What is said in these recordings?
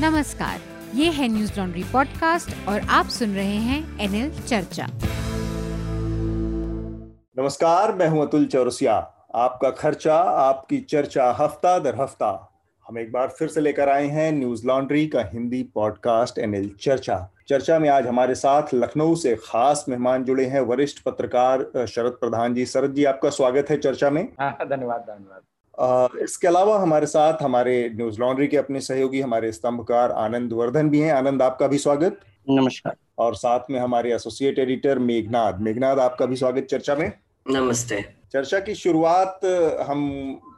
नमस्कार ये है न्यूज़ लॉन्ड्री पॉडकास्ट और आप सुन रहे हैं एनएल चर्चा। नमस्कार मैं हूँ अतुल चौरसिया। आपका खर्चा आपकी चर्चा हफ़्ता दर हफ़्ता। हम एक बार फिर से लेकर आए हैं न्यूज़ लॉन्ड्री का हिंदी पॉडकास्ट एनएल चर्चा। चर्चा में आज हमारे साथ लखनऊ से खास मेहमान जुड़े हैं वरिष्ठ पत्रकार शरद प्रधान जी। शरद जी आपका स्वागत है चर्चा में। हाँ, धन्यवाद धन्यवाद। इसके अलावा हमारे साथ हमारे न्यूज़ लॉन्ड्री के अपने सहयोगी हमारे स्तंभकार आनंद वर्धन भी हैं। आनंद आपका भी स्वागत। नमस्कार। और साथ में हमारे एसोसिएट एडिटर मेघनाथ मेघनाथ आपका भी स्वागत चर्चा में। नमस्ते। चर्चा की शुरुआत हम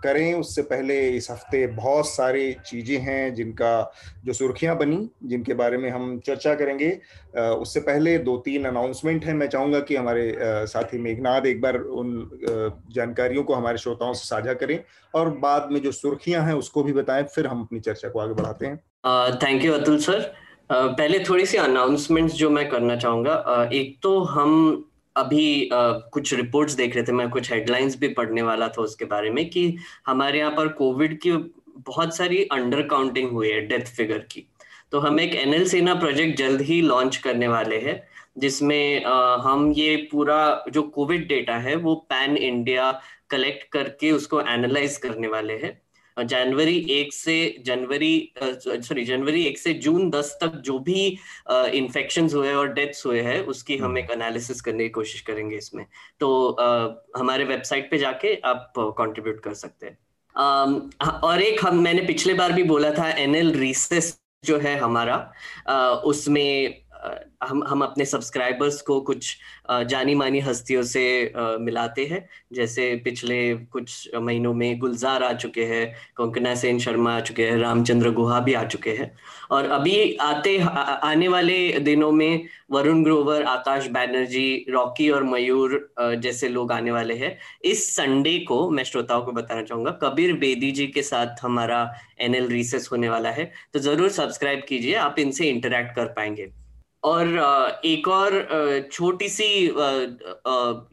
करें, उससे पहले इस हफ़्ते बहुत सारी चीज़ें हैं जिनका, जो सुर्खियाँ बनी, जिनके बारे में हम चर्चा करेंगे। उससे पहले दो तीन अनाउंसमेंट हैं। मैं चाहूँगा कि हमारे साथी मेघनाथ एक बार उन जानकारियों को हमारे श्रोताओं से साझा करें और बाद में जो सुर्खियाँ हैं उसको भी बताएँ, फिर हम अपनी चर्चा को आगे बढ़ाते हैं। थैंक यू अतुल सर पहले थोड़ी सी अनाउंसमेंट्स जो मैं करना चाहूँगा। एक तो हम अभी आ, कुछ रिपोर्ट्स देख रहे थे मैं कुछ हेडलाइंस भी पढ़ने वाला था उसके बारे में कि हमारे यहाँ पर कोविड की बहुत सारी अंडर काउंटिंग हुई है डेथ फिगर की। तो हम एक एनएल सेना प्रोजेक्ट जल्द ही लॉन्च करने वाले हैं जिसमें आ, हम ये पूरा जो कोविड डेटा है वो पैन इंडिया कलेक्ट करके उसको एनालाइज करने वाले हैं। जनवरी एक से जनवरी सॉरी जनवरी एक से जून दस तक जो भी इन्फेक्शन हुए और डेथ्स हुए हैं उसकी हम हम्म। एक एनालिसिस करने की कोशिश करेंगे इसमें तो uh, हमारे वेबसाइट पे जाके आप कंट्रीब्यूट कर सकते हैं um, और एक हम मैंने पिछले बार भी बोला था एनएल रिसेस जो है हमारा uh, उसमें हम हम अपने सब्सक्राइबर्स को कुछ जानी मानी हस्तियों से मिलाते हैं। जैसे पिछले कुछ महीनों में गुलजार आ चुके हैं, कोंकना सेन शर्मा आ चुके हैं, रामचंद्र गुहा भी आ चुके हैं। और अभी आते आने वाले दिनों में वरुण ग्रोवर, आकाश बैनर्जी, रॉकी और मयूर जैसे लोग आने वाले हैं। इस संडे को मैं श्रोताओं को बताना चाहूँगा, कबीर बेदी जी के साथ हमारा एनएल रिसेस होने वाला है। तो ज़रूर सब्सक्राइब कीजिए, आप इनसे इंटरेक्ट कर पाएँगे। और एक और छोटी सी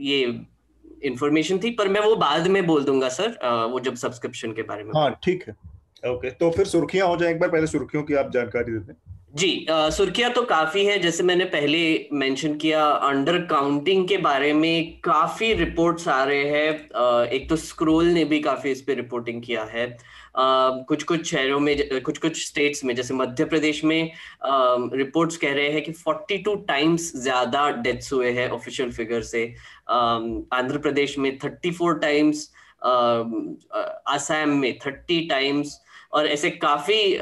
ये इंफॉर्मेशन थी पर मैं वो बाद में बोल दूँगा सर वो जब सब्सक्रिप्शन के बारे में हाँ ठीक है। ओके तो फिर सुर्खियाँ हो जाए एक बार पहले सुर्खियों की आप जानकारी देते जी सुर्खियाँ तो काफ़ी है। जैसे मैंने पहले मेंशन किया, अंडर काउंटिंग के बारे में काफ़ी रिपोर्ट्स आ रहे हैं। एक तो स्क्रोल ने भी काफ़ी इस पे रिपोर्टिंग किया है। कुछ कुछ शहरों में कुछ कुछ स्टेट्स में, जैसे मध्य प्रदेश में रिपोर्ट्स कह रहे हैं कि 42 टाइम्स ज़्यादा डेथ्स हुए हैं ऑफिशियल फिगर से। आंध्र प्रदेश में 34 टाइम्स आसाम में 30 टाइम्स और ऐसे काफ़ी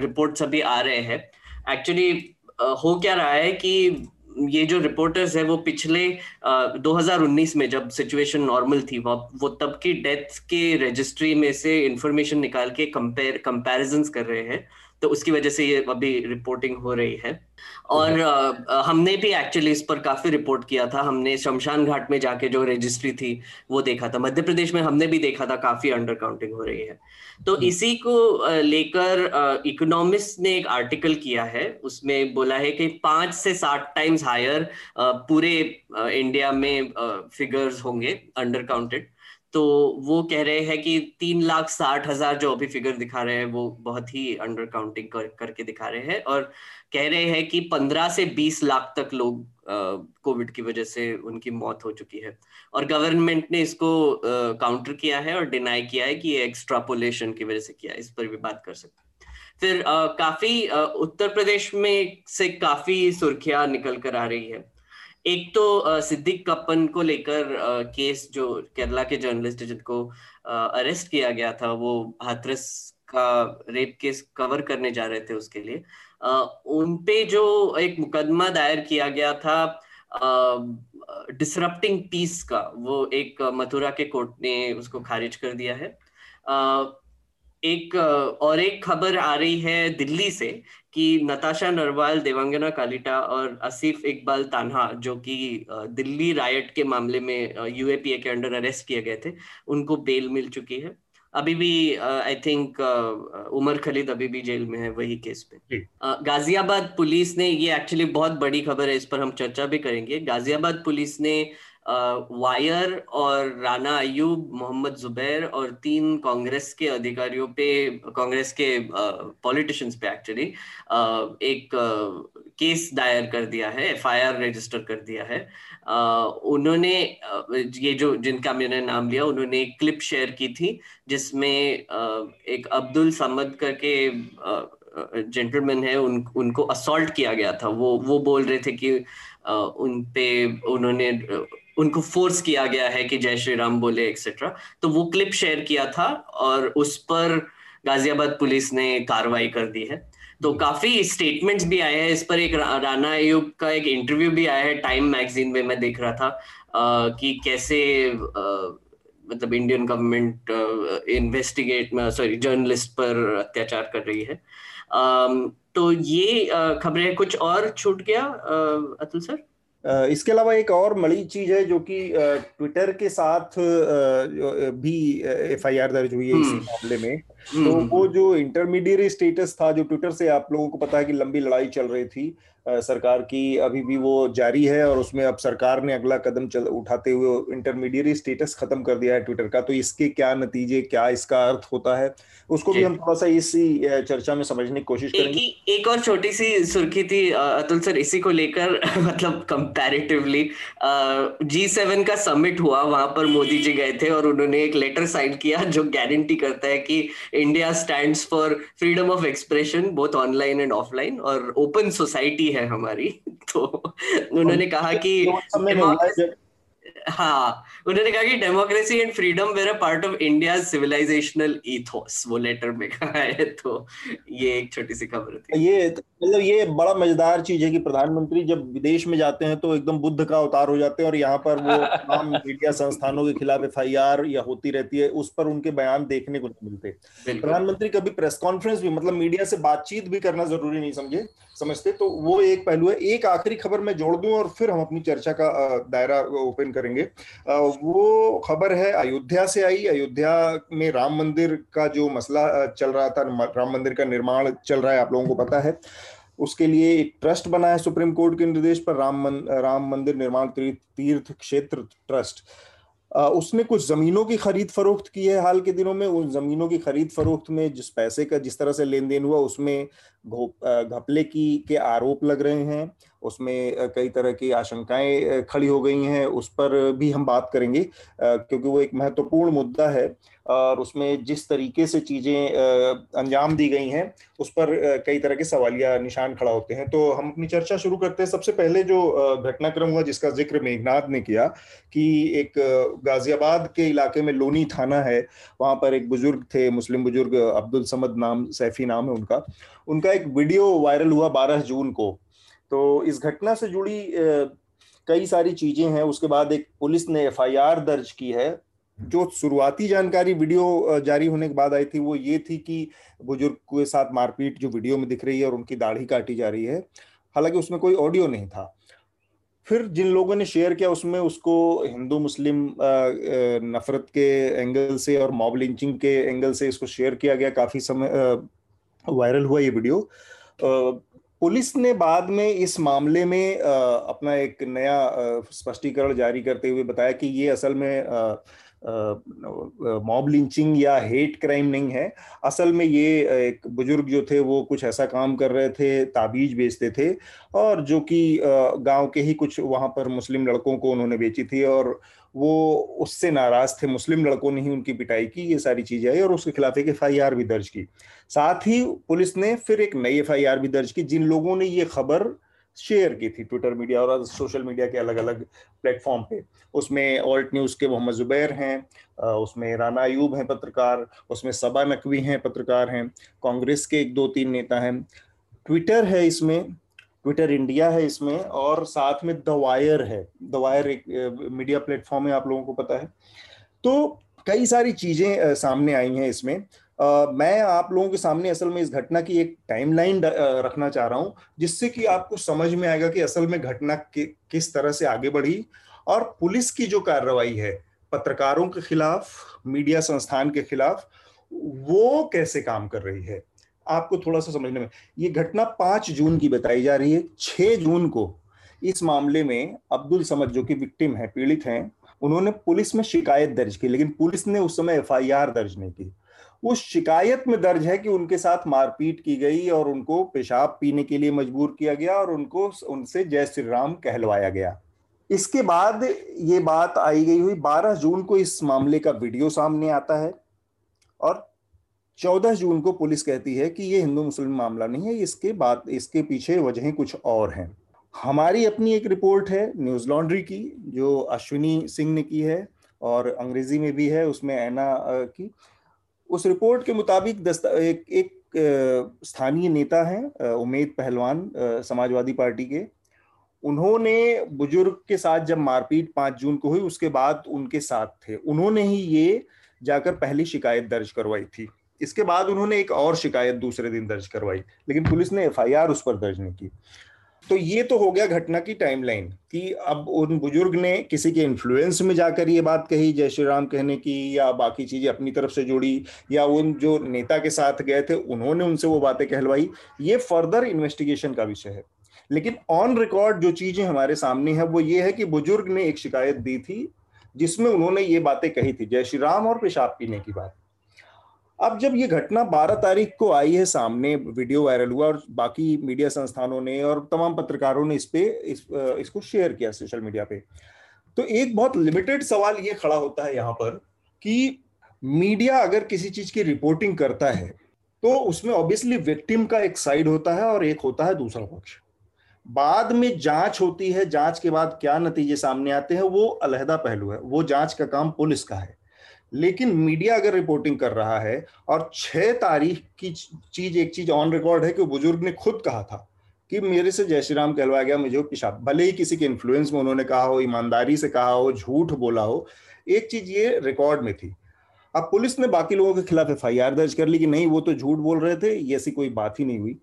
रिपोर्ट्स अभी आ रहे हैं। एक्चुअली हो क्या रहा है कि ये जो रिपोर्टर्स है वो पिछले uh, 2019 में जब सिचुएशन नॉर्मल थी वो वो तब की डेथ के रजिस्ट्री में से इंफॉर्मेशन निकाल के कंपेयर कंपेरिजन कर रहे हैं। तो उसकी वजह से ये अभी रिपोर्टिंग हो रही है। और आ, हमने भी एक्चुअली इस पर काफ़ी रिपोर्ट किया था। हमने शमशान घाट में जाके जो रजिस्ट्री थी वो देखा था। मध्य प्रदेश में हमने भी देखा था काफ़ी अंडर काउंटिंग हो रही है। तो हम्म। इसी को लेकर इकोनॉमिस्ट ने एक आर्टिकल किया है। उसमें बोला है कि पाँच से सात टाइम्स हायर पूरे इंडिया में फिगर्स होंगे अंडर काउंटेड तो वो कह रहे हैं कि तीन लाख साठ हज़ार जो अभी फिगर दिखा रहे हैं वो बहुत ही अंडर काउंटिंग कर, करके दिखा रहे हैं और कह रहे हैं कि पंद्रह से बीस लाख तक लोग कोविड की वजह से उनकी मौत हो चुकी है। और गवर्नमेंट ने इसको काउंटर किया है और डिनाई किया है कि ये एक्स्ट्रापोलेशन की वजह से किया है इस पर भी बात कर सकते फिर आ, काफ़ी आ, उत्तर प्रदेश में से काफ़ी सुर्खियाँ निकल कर आ रही है। एक तो सिद्दीक कप्पन को लेकर केस जो केरला के जर्नलिस्ट जिनको अरेस्ट किया गया था, वो हाथरस का रेप केस कवर करने जा रहे थे उसके लिए। उन पे जो एक मुकदमा दायर किया गया था डिसरप्टिंग पीस का, वो एक मथुरा के कोर्ट ने उसको खारिज कर दिया है। एक और एक खबर आ रही है दिल्ली से कि नताशा नरवाल देवांगना कालिटा और आसिफ इकबाल तानहा जो कि दिल्ली रायट के मामले में यूएपीए के अंडर अरेस्ट किए गए थे उनको बेल मिल चुकी है। अभी भी आई थिंक उमर खलीद अभी भी जेल में है वही केस पे। uh, गाजियाबाद पुलिस ने ये एक्चुअली बहुत बड़ी खबर है इस पर हम चर्चा भी करेंगे। गाजियाबाद पुलिस ने वायर और राना अयूब मोहम्मद जुबैर और तीन कांग्रेस के अधिकारियों पे, कांग्रेस के पॉलिटिशियंस पे एक्चुअली एक केस दायर कर दिया है, एफआईआर रजिस्टर कर दिया है। उन्होंने ये जो, जिनका मैंने नाम लिया, उन्होंने एक क्लिप शेयर की थी, जिसमें एक अब्दुल समद करके जेंटलमैन है, उन, उनको असॉल्ट किया गया था। वो वो बोल रहे थे कि उन पे उन्होंने उनको फोर्स किया गया है कि जय श्री राम बोले एक्सेट्रा तो वो क्लिप शेयर किया था और उस पर गाजियाबाद पुलिस ने कार्रवाई कर दी है। तो काफ़ी स्टेटमेंट्स भी आए हैं। इस पर एक राना अयूब का एक इंटरव्यू भी आया है टाइम मैगजीन में मैं देख रहा था आ, कि कैसे आ, मतलब Indian government investigate sorry journalist पर अत्याचार कर रही है। आ, तो ये खबरें कुछ और छूट गया अतुल सर? इसके अलावा एक और मड़ी चीज़ है जो कि ट्विटर के साथ भी एफआईआर दर्ज हुई है इसी हम्म। मामले में हम्म, तो हम्म, वो जो इंटरमीडिएट स्टेटस था जो ट्विटर से आप लोगों को पता है कि लंबी लड़ाई चल रही थी सरकार की अभी भी वो जारी है और उसमें अब सरकार ने अगला कदम चल उठाते हुए इंटरमीडिएट स्टेटस खत्म कर दिया है ट्विटर का। तो इसके क्या नतीजे क्या इसका अर्थ होता है उसको भी हम थोड़ा सा इसी चर्चा में समझने की कोशिश करेंगे। एक, एक और छोटी सी सुर्खी थी अतुल सर इसी को लेकर मतलब कंपैरेटिवली जी सेवन का समिट हुआ वहाँ पर मोदी जी गए थे और उन्होंने एक लेटर साइन किया जो गारंटी करता है कि India stand for freedom of expression both online and offline और ओपन सोसाइटी है हमारी। तो उन्होंने कहा कि हाँ उन्होंने कहा कि democracy and freedom were a part of India civilisational ethos वो लेटर में कहा है तो ये एक छोटी सी खबर थी। ये मतलब ये बड़ा मज़ेदार चीज़ है कि प्रधानमंत्री जब विदेश में जाते हैं तो एकदम बुद्ध का अवतार हो जाते हैं और यहाँ पर वो तमाम मीडिया संस्थानों के खिलाफ एफ़ या होती रहती है उस पर उनके बयान देखने को नहीं मिलते। प्रधानमंत्री कभी प्रेस कॉन्फ्रेंस भी मतलब मीडिया से बातचीत भी करना ज़रूरी नहीं समझे समझते तो वो एक पहलू है। एक आखिरी खबर मैं जोड़ दूँ और फिर हम अपनी चर्चा का दायरा ओपन करेंगे। वो खबर है अयोध्या से आई। अयोध्या में राम मंदिर का जो मसला चल रहा था राम मंदिर का निर्माण चल रहा है आप लोगों को पता है। उसके लिए एक ट्रस्ट बना है सुप्रीम कोर्ट के निर्देश पर राम मन, राम मंदिर निर्माण तीर्थ क्षेत्र ट्रस्ट। उसने कुछ जमीनों की खरीद फरोख्त की है हाल के दिनों में। उन जमीनों की खरीद फरोख्त में जिस पैसे का, जिस तरह से लेन देन हुआ, उसमें घपले की के आरोप लग रहे हैं। उसमें कई तरह की आशंकाएँ खड़ी हो गई हैं। उस पर भी हम बात करेंगे क्योंकि वो एक महत्वपूर्ण मुद्दा है। और उसमें जिस तरीके से चीज़ें अंजाम दी गई हैं, उस पर कई तरह के सवालिया निशान खड़ा होते हैं। तो हम अपनी चर्चा शुरू करते हैं। सबसे पहले जो घटनाक्रम हुआ जिसका ज़िक्र मेघनाथ ने किया कि एक गाजियाबाद के इलाके में लोनी थाना है। वहाँ पर एक बुज़ुर्ग थे, मुस्लिम बुज़ुर्ग अब्दुल समद नाम, सैफी नाम है उनका। उनका एक वीडियो वायरल हुआ बारह जून को। तो इस घटना से जुड़ी कई सारी चीज़ें हैं। उसके बाद एक पुलिस ने एफआईआर दर्ज की है। जो शुरुआती जानकारी वीडियो जारी होने के बाद आई थी, वो ये थी कि बुज़ुर्ग के साथ मारपीट जो वीडियो में दिख रही है और उनकी दाढ़ी काटी जा रही है। हालाँकि उसमें कोई ऑडियो नहीं था। फिर जिन लोगों ने शेयर किया, उसमें उसको हिंदू, मुस्लिम नफरत के एंगल से और मॉब लिंचिंग के एंगल से इसको शेयर किया गया। काफ़ी समय वायरल हुआ ये वीडियो। पुलिस ने बाद में इस मामले में अपना एक नया स्पष्टीकरण जारी करते हुए बताया कि ये असल में मॉब लिंचिंग या हेट क्राइम नहीं है। असल में ये एक बुज़ुर्ग जो थे, वो कुछ ऐसा काम कर रहे थे, ताबीज बेचते थे और जो कि गाँव के ही कुछ वहाँ पर मुस्लिम लड़कों को उन्होंने बेची थी और वो उससे नाराज़ थे। मुस्लिम लड़कों ने ही उनकी पिटाई की, ये सारी चीज़ें आई और उसके खिलाफ एक एफ़ भी दर्ज की। साथ ही पुलिस ने फिर एक नई एफआईआर भी दर्ज की, जिन लोगों ने ये खबर शेयर की थी ट्विटर मीडिया और सोशल मीडिया के अलग अलग प्लेटफॉर्म पे। उसमें ऑल्ट न्यूज़ के मोहम्मद जुबैर हैं उसमें राना अयूब हैं पत्रकार, उसमें सबा नकवी हैं पत्रकार हैं, कांग्रेस के एक दो तीन नेता हैं। ट्विटर है इसमें ट्विटर इंडिया है इसमें और साथ में द वायर है। द वायर एक मीडिया प्लेटफॉर्म है, आप लोगों को पता है। तो कई सारी चीज़ें सामने आई हैं इसमें। मैं आप लोगों के सामने असल में इस घटना की एक टाइमलाइन रखना चाह रहा हूँ जिससे कि आपको समझ में आएगा कि असल में घटना कि, किस तरह से आगे बढ़ी और पुलिस की जो कार्रवाई है पत्रकारों के खिलाफ मीडिया संस्थान के खिलाफ वो कैसे काम कर रही है? आपको थोड़ा सा समझने में ये घटना पाँच जून की बताई जा रही है छह जून को। इस मामले में अब्दुल समद जो कि विक्टिम है पीड़ित हैं उन्होंने पुलिस में शिकायत दर्ज की लेकिन पुलिस ने उस समय एफआईआर दर्ज नहीं की। उस शिकायत में दर्ज है कि उनके साथ मारपीट की गई और उनको पेशाब पीने के लिए मजबूर किया गया और उनको उनसे जय श्री राम कहलवाया गया। इसके बाद ये बात आई गई हुई 12 जून को इस मामले का वीडियो सामने आता है और 14 जून को पुलिस कहती है कि ये हिंदू मुस्लिम मामला नहीं है, इसके बाद, इसके पीछे वजहें कुछ और हैं। हमारी अपनी एक रिपोर्ट है न्यूज़ लॉन्ड्री की, जो अश्विनी सिंह ने की है और अंग्रेज़ी में भी है, उसमें ऐना की उस रिपोर्ट के मुताबिक एक, एक स्थानीय नेता हैं उमेद पहलवान समाजवादी पार्टी के। उन्होंने बुज़ुर्ग के साथ जब मारपीट पाँच जून को हुई उसके बाद उनके साथ थे। उन्होंने ही ये जाकर पहली शिकायत दर्ज करवाई थी। इसके बाद उन्होंने एक और शिकायत दूसरे दिन दर्ज करवाई लेकिन पुलिस ने एफआईआर उस पर दर्ज नहीं की। तो ये तो हो गया घटना की टाइमलाइन कि अब उन बुज़ुर्ग ने किसी के इन्फ्लुएंस में जाकर ये बात कही, जय श्री राम कहने की या बाकी चीज़ें अपनी तरफ़ से जोड़ी, या उन जो नेता के साथ गए थे, उन्होंने उनसे वो बातें कहलवाई। ये फर्दर इन्वेस्टिगेशन का विषय है। लेकिन ऑन रिकॉर्ड जो चीज़ें हमारे सामने है, वो ये है कि बुज़ुर्ग ने एक शिकायत दी थी, जिसमें उन्होंने ये बातें कही थी, जय श्री राम और पेशाब पीने की बात। अब जब ये घटना 12 तारीख को आई है सामने वीडियो वायरल हुआ और बाकी मीडिया संस्थानों ने और तमाम पत्रकारों ने इस पे इस, इसको शेयर किया सोशल मीडिया पे। तो एक बहुत लिमिटेड सवाल ये खड़ा होता है यहाँ पर कि मीडिया अगर किसी चीज़ की रिपोर्टिंग करता है तो उसमें ऑब्वियसली विक्टिम का एक साइड होता है और एक होता है दूसरा पक्ष। बाद में जाँच होती है जाँच के बाद क्या नतीजे सामने आते हैं वो अलहदा पहलू है। वो जाँच का काम पुलिस का है। लेकिन मीडिया अगर रिपोर्टिंग कर रहा है और छह तारीख की चीज़, एक चीज़ ऑन रिकॉर्ड है कि बुज़ुर्ग ने खुद कहा था कि मेरे से जय श्री राम कहलवाया गया, मुझे पिशाब, भले ही किसी के इन्फ्लुएंस में उन्होंने कहा हो, ईमानदारी से कहा हो, झूठ बोला हो, एक चीज़ ये रिकॉर्ड में थी। अब पुलिस ने बाकी लोगों के खिलाफ एफआईआर दर्ज कर ली कि नहीं, वो तो झूठ बोल रहे थे ऐसी कोई बात ही नहीं हुई।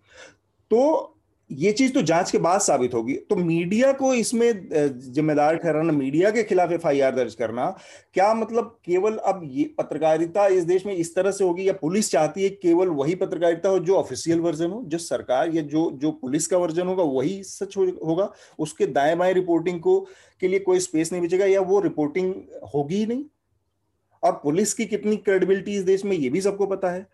तो ये चीज़ तो जाँच के बाद साबित होगी। तो मीडिया को इसमें जिम्मेदार ठहराना मीडिया के खिलाफ एफआईआर दर्ज करना क्या मतलब केवल अब ये पत्रकारिता इस देश में इस तरह से होगी या पुलिस चाहती है केवल वही पत्रकारिता हो जो ऑफिशियल वर्जन हो जो सरकार या जो जो पुलिस का वर्जन होगा वही सच हो, होगा? उसके दाएँ बाएँ रिपोर्टिंग को के लिए कोई स्पेस नहीं बचेगा या वो रिपोर्टिंग होगी ही नहीं? और पुलिस की कितनी क्रेडिबिलिटी इस देश में ये भी सबको पता है।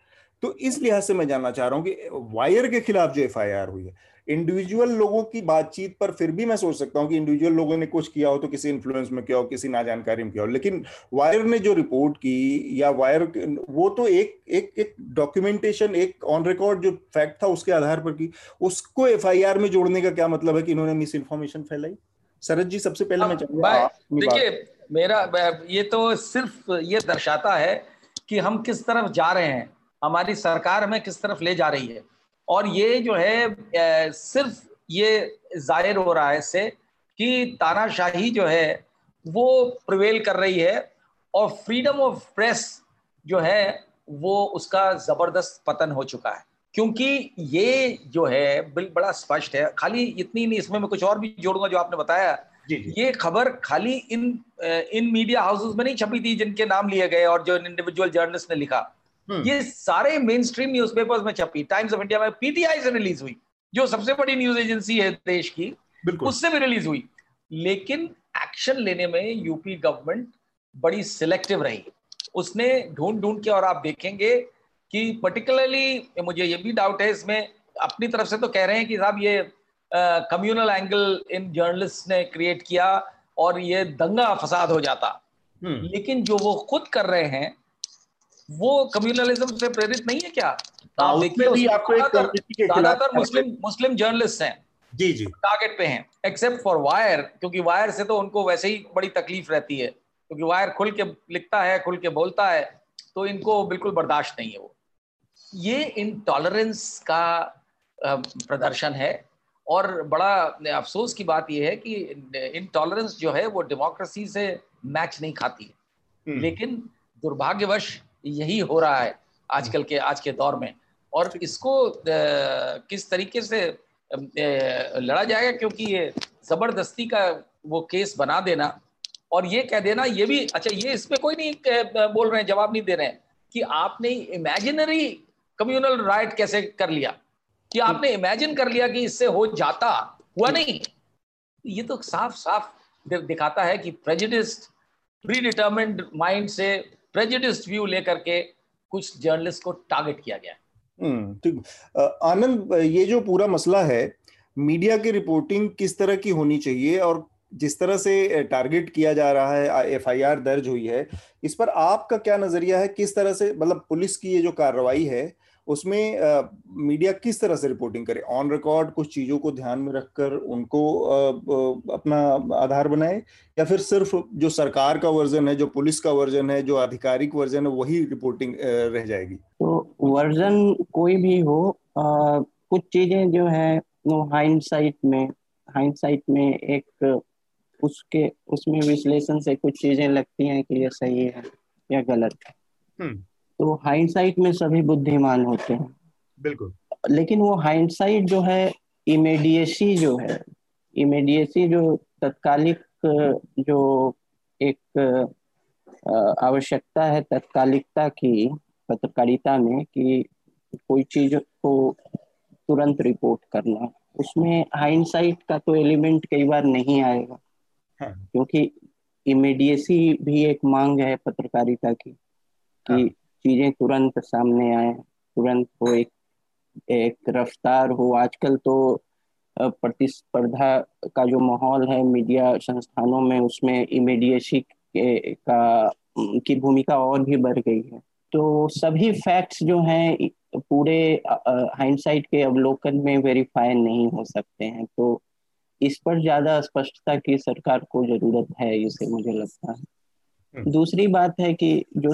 तो इस लिहाज से मैं जानना चाह रहा हूँ कि वायर के खिलाफ जो एफआईआर हुई है इंडिविजुअल लोगों की बातचीत पर फिर भी मैं सोच सकता हूँ कि इंडिविजुअल लोगों ने कुछ किया हो तो किसी इन्फ्लुएंस में किया हो किसी ना जानकारी में किया हो। लेकिन वायर ने जो रिपोर्ट की या वायर वो तो एक एक एक डॉक्यूमेंटेशन एक ऑन रिकॉर्ड जो फैक्ट था उसके आधार पर की उसको एफआईआर में जोड़ने का क्या मतलब है कि इन्होंने मिस इन्फॉर्मेशन फैलाई? शरद जी सबसे पहले मैं चाहूँगा देखिए मेरा ये तो सिर्फ़ ये दर्शाता है कि हम किस तरफ़ जा रहे हैं हमारी सरकार हमें किस तरफ़ ले जा रही है। और ये जो है सिर्फ़ ये ज़ाहिर हो रहा है इससे कि तानाशाही जो है वो प्रवेल कर रही है और फ्रीडम ऑफ़ प्रेस जो है वो उसका ज़बरदस्त पतन हो चुका है क्योंकि ये जो है बिल बड़ा स्पष्ट है खाली इतनी नहीं इसमें मैं कुछ और भी जोड़ूँगा जो आपने बताया जी, जी. ये खबर खाली इन इन मीडिया हाउसेस में नहीं छपी थी जिनके नाम लिए गए और जो इंडिविजुअल जर्नलिस्ट ने लिखा। ये सारे मेन स्ट्रीम न्यूज़ पेपर में छपी। टाइम्स ऑफ़ इंडिया में पीटीआई से रिलीज़ हुई जो सबसे बड़ी न्यूज़ एजेंसी है देश की उससे भी रिलीज़ हुई। लेकिन एक्शन लेने में यूपी गवर्नमेंट बड़ी सिलेक्टिव रही। उसने ढूंढ ढूंढ के और आप देखेंगे कि पर्टिकुलरली मुझे ये भी डाउट है इसमें अपनी तरफ़ से तो कह रहे हैं कि साहब ये कम्युनल एंगल इन जर्नलिस्ट ने क्रिएट किया और ये दंगा फसाद हो जाता। हम्म। लेकिन जो वो खुद कर रहे हैं वो कम्युनलिज्म से प्रेरित नहीं है क्या? हाँ, आप देखिए ज़्यादातर मुस्लिम मुस्लिम जर्नलिस्ट हैं। जी जी। टारगेट पे हैं एक्सेप्ट फॉर वायर क्योंकि वायर से तो उनको वैसे ही बड़ी तकलीफ़ रहती है क्योंकि वायर खुल के लिखता है खुल के बोलता है तो इनको बिल्कुल बर्दाश्त नहीं है वो। ये इनटॉलरेंस का प्रदर्शन है और बड़ा अफसोस की बात यह है कि इनटॉलरेंस जो है वो डेमोक्रेसी से मैच नहीं खाती है। हम्म। लेकिन दुर्भाग्यवश यही हो रहा है आजकल के आज के दौर में। और इसको किस तरीके से लड़ा जाएगा क्योंकि ये ज़बरदस्ती का वो केस बना देना। और ये कह देना ये भी अच्छा ये इसमें कोई नहीं बोल रहे हैं जवाब नहीं दे रहे हैं कि आपने इमेजिनरी कम्युनल राइट कैसे कर लिया? कि आपने इमेजिन कर लिया कि इससे हो जाता हुआ नहीं। ये तो साफ़ साफ़ दिखाता है कि प्रेजिडिस्ट प्री डिटर्मेंड माइंड से प्रेजिडिस्ट व्यू लेकर के कुछ जर्नलिस्ट को टारगेट किया गया। हम्म, ठीक। आनंद ये जो पूरा मसला है मीडिया की रिपोर्टिंग किस तरह की होनी चाहिए और जिस तरह से टारगेट किया जा रहा है एफआईआर दर्ज हुई है इस पर आपका क्या नज़रिया है? किस तरह से मतलब पुलिस की ये जो कार्रवाई है उसमें आ, मीडिया किस तरह से रिपोर्टिंग करे? ऑन रिकॉर्ड कुछ चीज़ों को ध्यान में रखकर उनको आ, आ, अपना आधार बनाए या फिर सिर्फ़ जो सरकार का वर्जन है जो पुलिस का वर्जन है जो आधिकारिक वर्जन है वही रिपोर्टिंग रह जाएगी? तो वर्जन कोई भी हो आ, कुछ चीज़ें जो है वो हाइंडसाइट में हाइंडसाइट में एक उसके उसमें विश्लेषण से कुछ चीज़ें लगती हैं कि ये सही है या गलत है। हम्म। तो हाइंडसाइट में सभी बुद्धिमान होते हैं बिल्कुल लेकिन वो हाइंडसाइट जो है इमेडिएसी जो है इमेडिएसी जो तत्कालिक जो एक आवश्यकता है तत्कालिकता की पत्रकारिता में कि कोई चीज़ को तुरंत रिपोर्ट करना उसमें हाइंडसाइट का तो एलिमेंट कई बार नहीं आएगा हाँ। क्योंकि इमीडिएसी भी एक मांग है पत्रकारिता की कि हाँ। चीज़ें तुरंत सामने आए तुरंत हो एक एक रफ्तार हो। आजकल तो प्रतिस्पर्धा का जो माहौल है मीडिया संस्थानों में उसमें इमीडिएसी का की भूमिका और भी बढ़ गई है। तो सभी फैक्ट्स जो हैं पूरे हाइंडसाइट के अवलोकन में वेरीफाई नहीं हो सकते हैं। तो इस पर ज़्यादा स्पष्टता की सरकार को ज़रूरत है इसे मुझे लगता है। हम्म। दूसरी बात है कि जो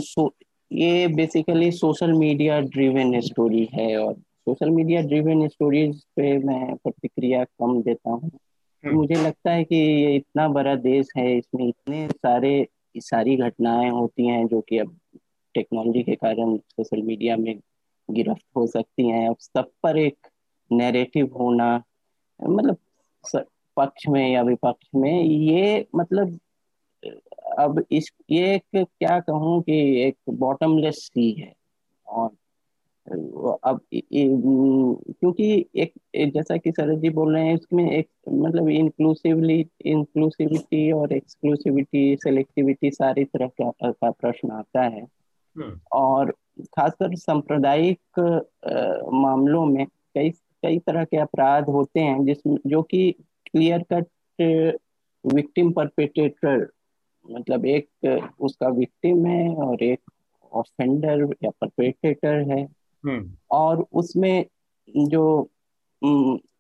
ये basically social media driven story है और सोशल मीडिया ड्रिवन स्टोरीज पे मैं प्रतिक्रिया कम देता हूँ हम्म। मुझे लगता है कि ये इतना बड़ा देश है इसमें इतने सारे सारी घटनाएँ होती हैं जो कि अब टेक्नोलॉजी के कारण सोशल मीडिया में गिरफ्त हो सकती हैं अब सब पर एक नैरेटिव होना मतलब पक्ष में या विपक्ष में ये मतलब अब इस ये एक क्या कहूँ कि एक बॉटमलेस सी है और अब क्योंकि एक, एक जैसा कि शरद जी बोल रहे हैं इसमें एक मतलब इंक्लूसिवली इंक्लूसिविटी और एक्सक्लूसिविटी सेलेक्टिविटी सारी तरह का, का प्रश्न आता है हम्म। और खासकर सांप्रदायिक मामलों में कई कई तरह के अपराध होते हैं जिसमें जो कि क्लियर कट विक्टिम परपेटेटर मतलब एक उसका विक्टिम है और एक ऑफेंडर या परपेटेटर है हम्म। और उसमें जो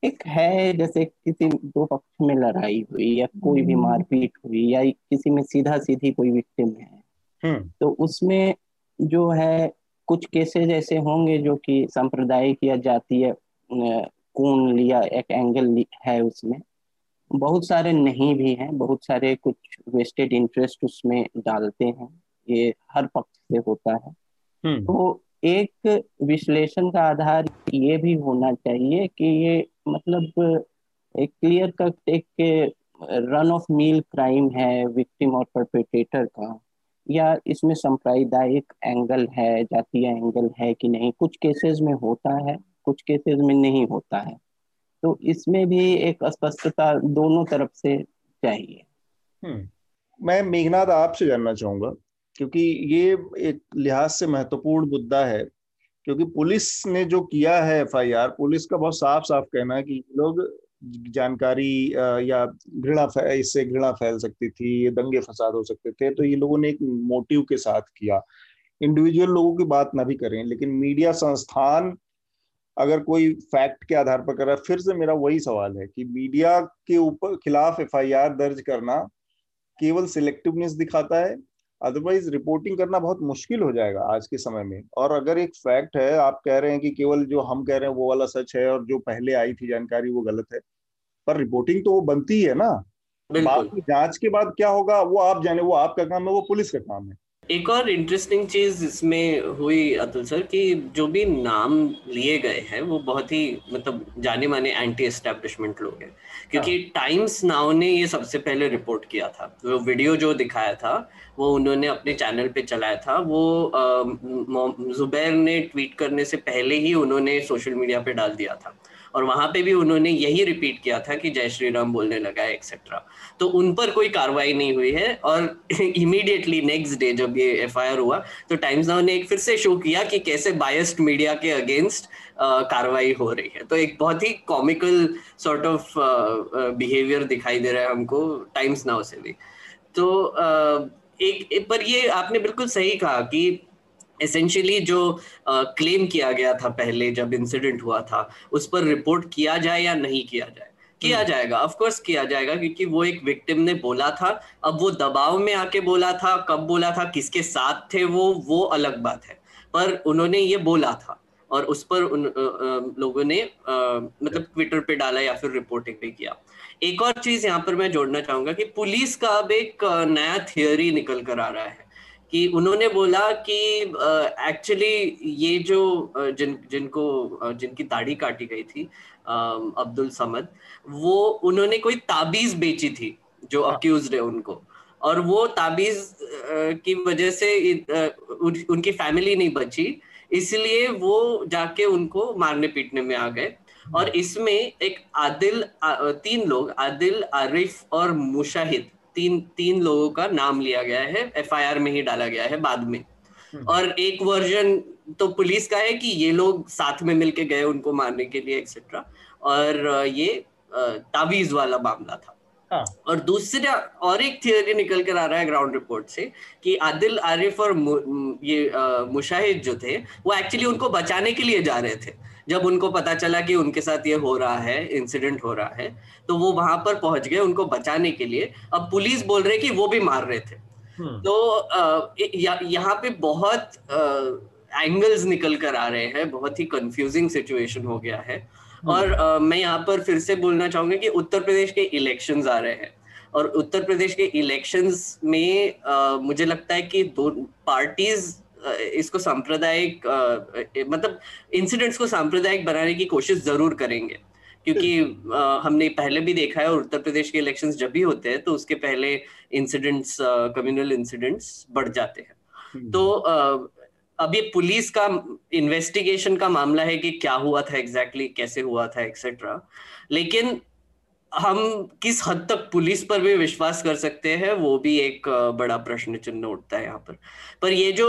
एक है जैसे किसी दो पक्ष में लड़ाई हुई या कोई भी हम्म। मारपीट हुई या किसी में सीधा सीधी कोई विक्टिम है हम्म। तो उसमें जो है कुछ केसेस ऐसे होंगे जो कि सांप्रदायिक या जातीय कोण लिया एक एंगल है उसमें बहुत सारे नहीं भी हैं बहुत सारे कुछ वेस्टेड इंटरेस्ट उसमें डालते हैं ये हर पक्ष से होता है हम्म। तो एक विश्लेषण का आधार ये भी होना चाहिए कि ये मतलब एक क्लियर कट एक रन ऑफ़ मील क्राइम है विक्टिम और परपेटेटर का या इसमें सांप्रदायिक एंगल है जातीय एंगल है कि नहीं कुछ केसेस में होता है कुछ केसेस में नहीं होता है तो इसमें भी एक स्पष्टता दोनों तरफ़ से चाहिए हम्म। मैं मेघनाथ आपसे जानना चाहूँगा, क्योंकि ये एक लिहाज से महत्वपूर्ण मुद्दा है, क्योंकि पुलिस ने जो किया है एफआईआर, पुलिस का बहुत साफ़ साफ़ कहना है कि लोग जानकारी या घृणा इससे घृणा फैल सकती थी दंगे फसाद हो सकते थे तो ये लोगों ने एक मोटिव के साथ किया इंडिविजुअल लोगों की बात ना भी करें, लेकिन मीडिया संस्थान अगर कोई फैक्ट के आधार पर कर रहा है फिर से मेरा वही सवाल है कि मीडिया के ऊपर खिलाफ एफआईआर दर्ज करना केवल सिलेक्टिवनेस दिखाता है अदरवाइज़ रिपोर्टिंग करना बहुत मुश्किल हो जाएगा आज के समय में। और अगर एक फैक्ट है आप कह रहे हैं कि केवल जो हम कह रहे हैं वो वाला सच है और जो पहले आई थी जानकारी वो गलत है पर रिपोर्टिंग तो वो बनती ही है ना। बाकी जाँच के बाद क्या होगा वो आप जाने वो आपका काम है वो पुलिस का काम है। एक और इंटरेस्टिंग चीज़ इसमें हुई अतुल सर कि जो भी नाम लिए गए हैं वो बहुत ही मतलब जाने माने एंटी एस्टेब्लिशमेंट लोग हैं। क्योंकि टाइम्स हाँ। नाउ ने ये सबसे पहले रिपोर्ट किया था। वो वीडियो जो दिखाया था वो उन्होंने अपने चैनल पे चलाया था। वो जुबैर ने ट्वीट करने से पहले ही उन्होंने सोशल मीडिया पे डाल दिया था। और वहाँ पे भी उन्होंने यही रिपीट किया था कि जय श्री राम बोलने लगा है एक्सेट्रा तो उन पर कोई कार्रवाई नहीं हुई है और इमीडिएटली नेक्स्ट डे जब ये एफआईआर हुआ तो टाइम्स नाउ ने एक फिर से शो किया कि कैसे बायस्ड मीडिया के अगेंस्ट कार्रवाई हो रही है। तो एक बहुत ही कॉमिकल सॉर्ट ऑफ़ बिहेवियर दिखाई दे रहा है हमको टाइम्स नाउ से भी। तो uh, एक, एक पर ये आपने बिल्कुल सही कहा कि एसेंशियली जो क्लेम uh, किया गया था पहले जब इंसिडेंट हुआ था उस पर रिपोर्ट किया जाए या नहीं किया जाए? किया हम्म। जाएगा। ऑफ़ कोर्स किया जाएगा क्योंकि वो एक विक्टिम ने बोला था। अब वो दबाव में आके बोला था कब बोला था किसके साथ थे वो वो अलग बात है। पर उन्होंने ये बोला था और उस पर उन आ, आ, लोगों ने आ, मतलब ट्विटर पे डाला या फिर रिपोर्टिंग भी किया। एक और चीज़ यहाँ पर मैं जोड़ना चाहूँगा कि पुलिस का अब एक नया थियोरी निकल कर आ रहा है। कि उन्होंने बोला कि एक्चुअली ये जो जिन जिनको जिनकी दाढ़ी काटी गई थी अब्दुल समद वो उन्होंने कोई ताबीज बेची थी जो अक्यूज हाँ। है उनको और वो ताबीज की वजह से उनकी फैमिली नहीं बची इसलिए वो जाके उनको मारने पीटने में आ गए और इसमें एक आदिल तीन लोग आदिल आरिफ और मुशाहिद तीन तीन लोगों का नाम लिया गया है एफआईआर में ही डाला गया है बाद में हम्म। और एक वर्जन तो पुलिस का है कि ये लोग साथ में मिलके गए उनको मारने के लिए एक्सेट्रा और ये तावीज वाला मामला था हाँ. और दूसरा और एक थियोरी निकल कर आ रहा है ग्राउंड रिपोर्ट से कि आदिल आरिफ और मु, ये मुशाहिद जो थे वो एक्चुअली उनको बचाने के लिए जा रहे थे जब उनको पता चला कि उनके साथ ये हो रहा है इंसिडेंट हो रहा है तो वो वहाँ पर पहुँच गए उनको बचाने के लिए अब पुलिस बोल रहे कि वो भी मार रहे थे हम्म। तो यहाँ पे बहुत एंगल्स निकल कर आ रहे हैं बहुत ही कंफ्यूजिंग सिचुएशन हो गया है हम्म। और आ, मैं यहाँ पर फिर से बोलना चाहूँगा कि उत्तर प्रदेश के इलेक्शंस आ रहे हैं और उत्तर प्रदेश के इलेक्शंस में आ, मुझे लगता है कि दो पार्टीज़ इसको सांप्रदायिक मतलब इंसिडेंट्स को सांप्रदायिक बनाने की कोशिश ज़रूर करेंगे। क्योंकि आ, हमने पहले भी देखा है और उत्तर प्रदेश के इलेक्शंस जब भी होते हैं तो उसके पहले इंसिडेंट्स कम्युनल इंसिडेंट्स बढ़ जाते हैं। हम्म। तो आ, अब ये पुलिस का इन्वेस्टिगेशन का मामला है कि क्या हुआ था एग्जैक्टली exactly, कैसे हुआ था एक्सेट्रा लेकिन हम किस हद तक पुलिस पर भी विश्वास कर सकते हैं, वो भी एक बड़ा प्रश्न चिन्ह उठता है यहाँ पर। पर ये जो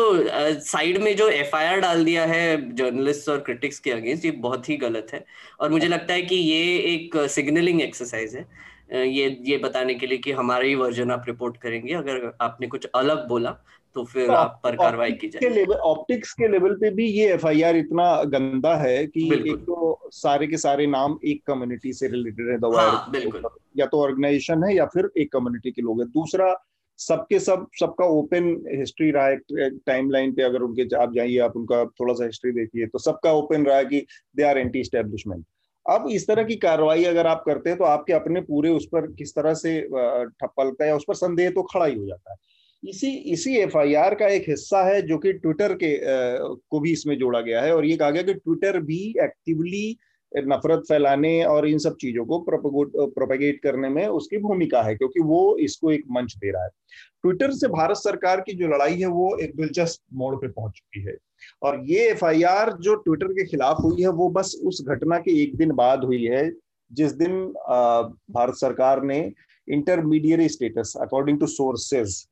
साइड में जो एफआईआर डाल दिया है जर्नलिस्ट और क्रिटिक्स के अगेंस्ट, ये बहुत ही गलत है। और मुझे लगता है कि ये एक सिग्नलिंग एक्सरसाइज है। ये ये बताने के लिए कि हमारा ही वर्जन आप रिपोर्ट करेंगे। अगर आपने कुछ अलग बोला तो फिर तो आप पर कार्रवाई की जाए लेवल ऑप्टिक्स के लेवल पे भी ये एफआईआर इतना गंदा है कि एक तो सारे के सारे नाम एक कम्युनिटी से रिलेटेड है दवा हाँ, बिल्कुल। या तो ऑर्गेनाइजेशन है या फिर एक कम्युनिटी के लोग है। दूसरा सबके सब सबका ओपन हिस्ट्री रहा है टाइमलाइन पे अगर उनके आप जाइए आप उनका थोड़ा सा हिस्ट्री देखिए तो सबका ओपन रहा है कि दे आर एंटी स्टेब्लिशमेंट अब इस तरह की कार्रवाई अगर आप करते हैं तो आपके अपने पूरे उस पर किस तरह से ठप्पा लगता है या उस पर संदेह तो खड़ा ही हो जाता है। इसी इसी एफआईआर का एक हिस्सा है जो कि ट्विटर के आ, को भी इसमें जोड़ा गया है और ये कहा गया कि ट्विटर भी एक्टिवली नफरत फैलाने और इन सब चीज़ों को प्रोपेगेट करने में उसकी भूमिका है क्योंकि वो इसको एक मंच दे रहा है। ट्विटर से भारत सरकार की जो लड़ाई है वो एक दिलचस्प मोड़ पे पहुँच चुकी है। और ये एफआईआर जो ट्विटर के खिलाफ हुई है वो बस उस घटना के एक दिन बाद हुई है जिस दिन भारत सरकार ने intermediate status according to sources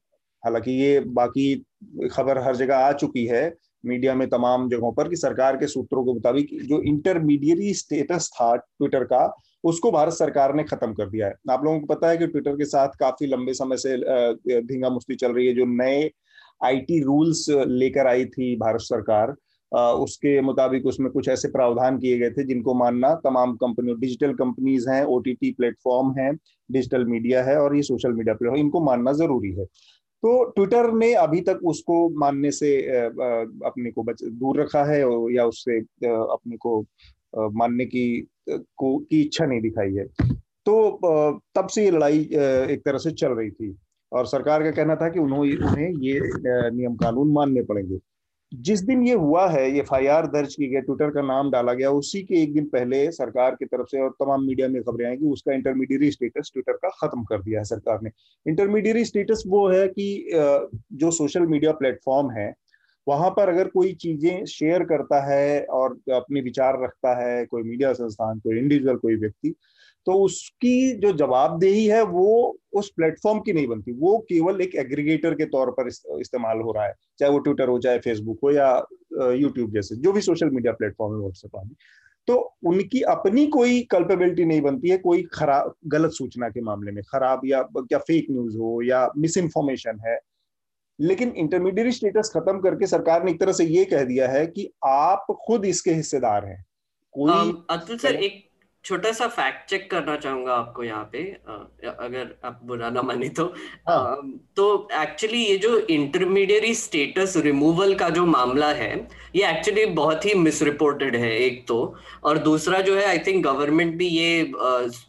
हालाँकि ये बाकी खबर हर जगह आ चुकी है, मीडिया में तमाम जगहों पर कि सरकार के सूत्रों के मुताबिक जो इंटरमीडिएट स्टेटस था ट्विटर का, उसको भारत सरकार ने खत्म कर दिया है। आप लोगों को पता है कि ट्विटर के साथ काफ़ी लंबे समय से धींगा मुस्ती चल रही है, जो नए आईटी रूल्स लेकर आई थी भारत सरकार। उसके मुताबिक उसमें कुछ ऐसे प्रावधान किए गए थे जिनको मानना तमाम कंपनियों डिजिटल कंपनीज़ हैं ओटीटी प्लेटफॉर्म है डिजिटल मीडिया है और ये सोशल मीडिया प्लेटफॉर्म इनको मानना ज़रूरी है। तो ट्विटर ने अभी तक उसको मानने से अपने को बच, दूर रखा है या उससे अपने को मानने की को, की इच्छा नहीं दिखाई है। तो तब से ये लड़ाई एक तरह से चल रही थी और सरकार का कहना था कि उन्होंने उन्हें ये नियम कानून मानने पड़ेंगे। जिस दिन ये हुआ है एफ़ आई आर दर्ज की गई, ट्विटर का नाम डाला गया, उसी के एक दिन पहले सरकार की तरफ़ से और तमाम मीडिया में खबरें आई कि उसका इंटरमीडिएट स्टेटस ट्विटर का खत्म कर दिया है सरकार ने। इंटरमीडिएट स्टेटस वो है कि जो सोशल मीडिया प्लेटफॉर्म है, वहाँ पर अगर कोई चीज़ें शेयर करता है और अपने विचार रखता है, कोई मीडिया संस्थान, कोई इंडिविजुअल कोई व्यक्ति तो उसकी जो जवाबदेही है वो उस प्लेटफॉर्म की नहीं बनती। वो केवल एक एग्रीगेटर के तौर पर इस्तेमाल हो रहा है चाहे वो ट्विटर हो चाहे फेसबुक हो या यूट्यूब जैसे जो भी सोशल मीडिया प्लेटफॉर्म है व्हाट्सएप आदि। तो उनकी अपनी कोई कल्पेबिलिटी नहीं बनती है कोई खराब गलत सूचना के मामले में खराब या क्या फेक न्यूज़ हो या मिस इन्फॉर्मेशन है। लेकिन इंटरमीडिएट स्टेटस खत्म करके सरकार ने एक तरह से ये कह दिया है कि आप खुद इसके हिस्सेदार हैं। कोई अतुल सर एक छोटा सा फैक्ट चेक करना चाहूँगा आपको यहाँ पे अगर आप बुरा ना माने तो हाँ. तो एक्चुअली ये जो इंटरमीडियरी स्टेटस रिमूवल का जो मामला है ये एक्चुअली बहुत ही मिसरिपोर्टेड है एक तो और दूसरा जो है आई थिंक गवर्नमेंट भी ये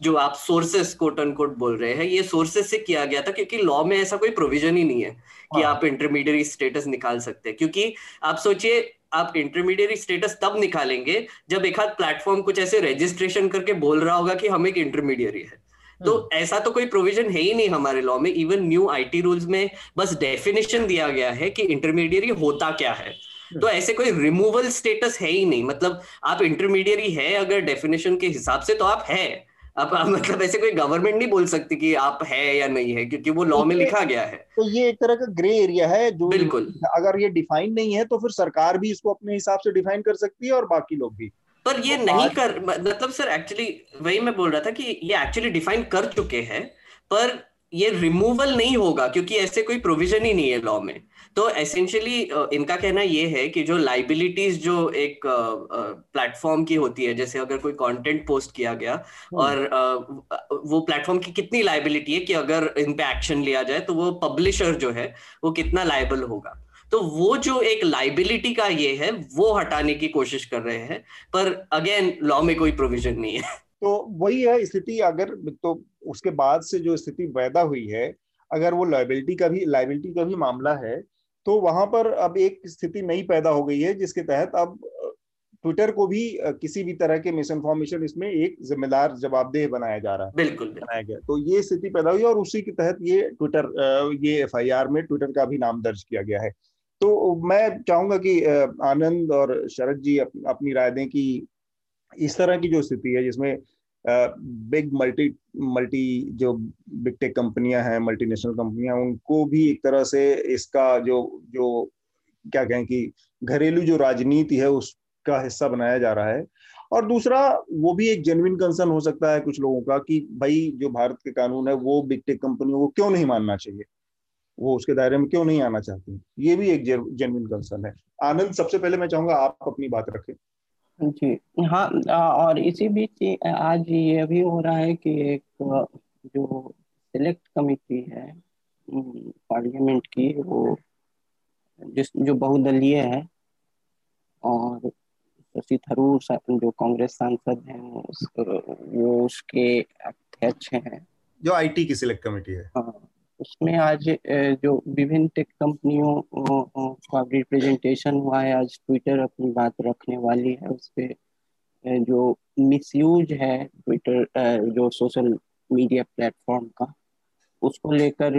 जो आप सोर्सेस कोट एंड कोट बोल रहे हैं ये सोर्सेस से किया गया था क्योंकि लॉ में ऐसा कोई प्रोविज़न ही नहीं है कि हाँ. आप इंटरमीडियरी स्टेटस निकाल सकते हैं क्योंकि आप सोचिए आप इंटरमीडिएट स्टेटस तब निकालेंगे जब एक आध प्लेटफॉर्म कुछ ऐसे रजिस्ट्रेशन करके बोल रहा होगा कि हम एक इंटरमीडिएट है। तो हम्म। ऐसा तो कोई प्रोविज़न है ही नहीं हमारे लॉ में। इवन न्यू आईटी रूल्स में बस डेफिनेशन दिया गया है कि इंटरमीडिएट होता क्या है। हम्म। तो ऐसे कोई रिमूवल स्टेटस है ही नहीं। मतलब आप इंटरमीडिएट है अगर डेफिनेशन के हिसाब से तो आप है। अब मतलब ऐसे कोई गवर्नमेंट नहीं बोल सकती कि आप है या नहीं है क्योंकि वो लॉ में लिखा गया है। तो ये एक तरह का ग्रे एरिया है जो बिल्कुल। अगर ये डिफाइन नहीं है तो फिर सरकार भी इसको अपने हिसाब से डिफाइन कर सकती है और बाकी लोग भी। पर ये तो नहीं कर मतलब सर एक्चुअली वही मैं बोल रहा था कि ये एक्चुअली डिफाइन कर चुके हैं पर ये रिमूवल नहीं होगा क्योंकि ऐसे कोई प्रोविज़न ही नहीं है लॉ में। तो एसेंशियली इनका कहना ये है कि जो लाइबिलिटीज जो एक प्लेटफॉर्म की होती है जैसे अगर कोई कंटेंट पोस्ट किया गया हम्म। और वो प्लेटफॉर्म की कितनी लाइबिलिटी है कि अगर इन पे एक्शन लिया जाए तो वो पब्लिशर जो है वो कितना लाइबल होगा तो वो जो एक लाइबिलिटी का ये है वो हटाने की कोशिश कर रहे हैं पर अगेन लॉ में कोई प्रोविज़न नहीं है तो वही है स्थिति अगर तो उसके बाद से जो स्थिति पैदा हुई है अगर वो लाइबिलिटी का भी लाइबिलिटी का भी मामला है तो वहाँ पर अब एक स्थिति नई पैदा हो गई है जिसके तहत अब ट्विटर को भी किसी भी तरह के मिस इन्फॉर्मेशन इसमें एक जिम्मेदार जवाबदेह बनाया जा रहा है। बिल्कुल बनाया गया। तो ये स्थिति पैदा हुई और उसी के तहत ये ट्विटर ये एफ़ में ट्विटर का भी नाम दर्ज किया गया है। तो मैं चाहूँगा कि आनंद और शरद जी अप, अपनी राय दें कि इस तरह की जो स्थिति है जिसमें बिग मल्टी मल्टी जो बिग टेक कंपनियाँ हैं मल्टीनेशनल कंपनियाँ उनको भी एक तरह से इसका जो जो क्या कहें कि घरेलू जो राजनीति है, उसका हिस्सा बनाया जा रहा है। और दूसरा, वो भी एक जेनविन कंसर्न हो सकता है कुछ लोगों का कि भाई जो भारत के कानून है, वो बिग टेक कंपनियों को क्यों नहीं मानना चाहिए? वो उसके दायरे में क्यों नहीं आना चाहती? ये भी एक जेनविन कंसर्न है। आनंद, सबसे पहले मैं चाहूँगा आप अपनी बात रखें। जी हाँ और इसी बीच आज ये भी हो रहा है कि एक जो सिलेक्ट कमेटी है पार्लियामेंट की वो जिस जो बहुदलीय है और शशि थरूर जो कांग्रेस सांसद हैं उस, वो उसके अध्यक्ष हैं। जो आईटी की सिलेक्ट कमेटी है। हाँ। उसमें आज जो विभिन्न टेक कंपनियों का रिप्रेजेंटेशन हुआ है, आज ट्विटर अपनी बात रखने वाली है उस पर जो मिसयूज है ट्विटर जो सोशल मीडिया प्लेटफॉर्म का, उसको लेकर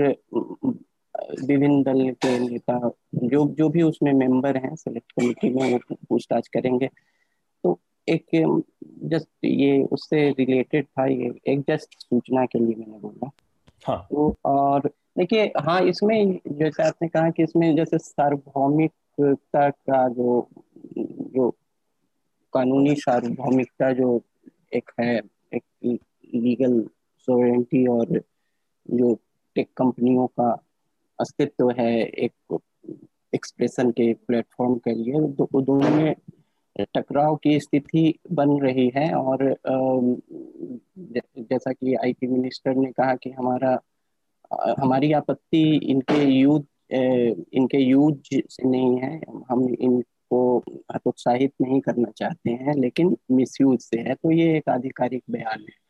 विभिन्न दल के नेता, जो जो भी उसमें मेंबर हैं सेलेक्ट कमेटी में वो पूछताछ करेंगे। तो एक जस्ट ये, उससे रिलेटेड था ये, एक जस्ट सूचना के लिए मैंने बोला। हाँ। तो और देखिए हाँ इसमें जैसे आपने कहा कि इसमें जैसे सार्वभौमिकता का जो जो कानूनी सार्वभौमिकता जो एक है एक लीगल सोवरेंटी और जो टेक कंपनियों का अस्तित्व है एक एक्सप्रेशन के प्लेटफॉर्म के लिए दो, दोनों में टकराव की स्थिति बन रही है और जैसा कि आईटी मिनिस्टर ने कहा कि हमारा हमारी आपत्ति इनके यूज़ इनके यूज़ से नहीं है। हम इनको हतोत्साहित नहीं करना चाहते हैं, लेकिन मिसयूज से है। तो ये एक आधिकारिक बयान है।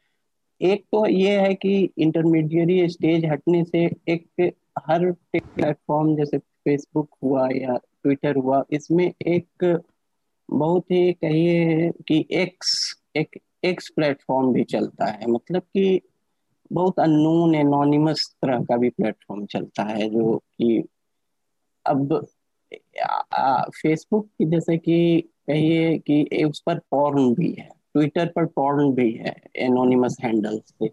एक तो ये है कि इंटरमीडिएट स्टेज हटने से एक हर प्लेटफॉर्म जैसे फेसबुक हुआ या ट्विटर हुआ, इसमें एक बहुत ही कहिए कि एक्स एक एक्स प्लेटफॉर्म भी चलता है। मतलब कि बहुत अननोन एनोनिमस तरह का भी प्लेटफॉर्म चलता है जो कि अब फेसबुक की जैसे कि कहिए कि उस पर पॉर्न भी है ट्विटर पर पॉर्न भी है एनोनिमस हैंडल से।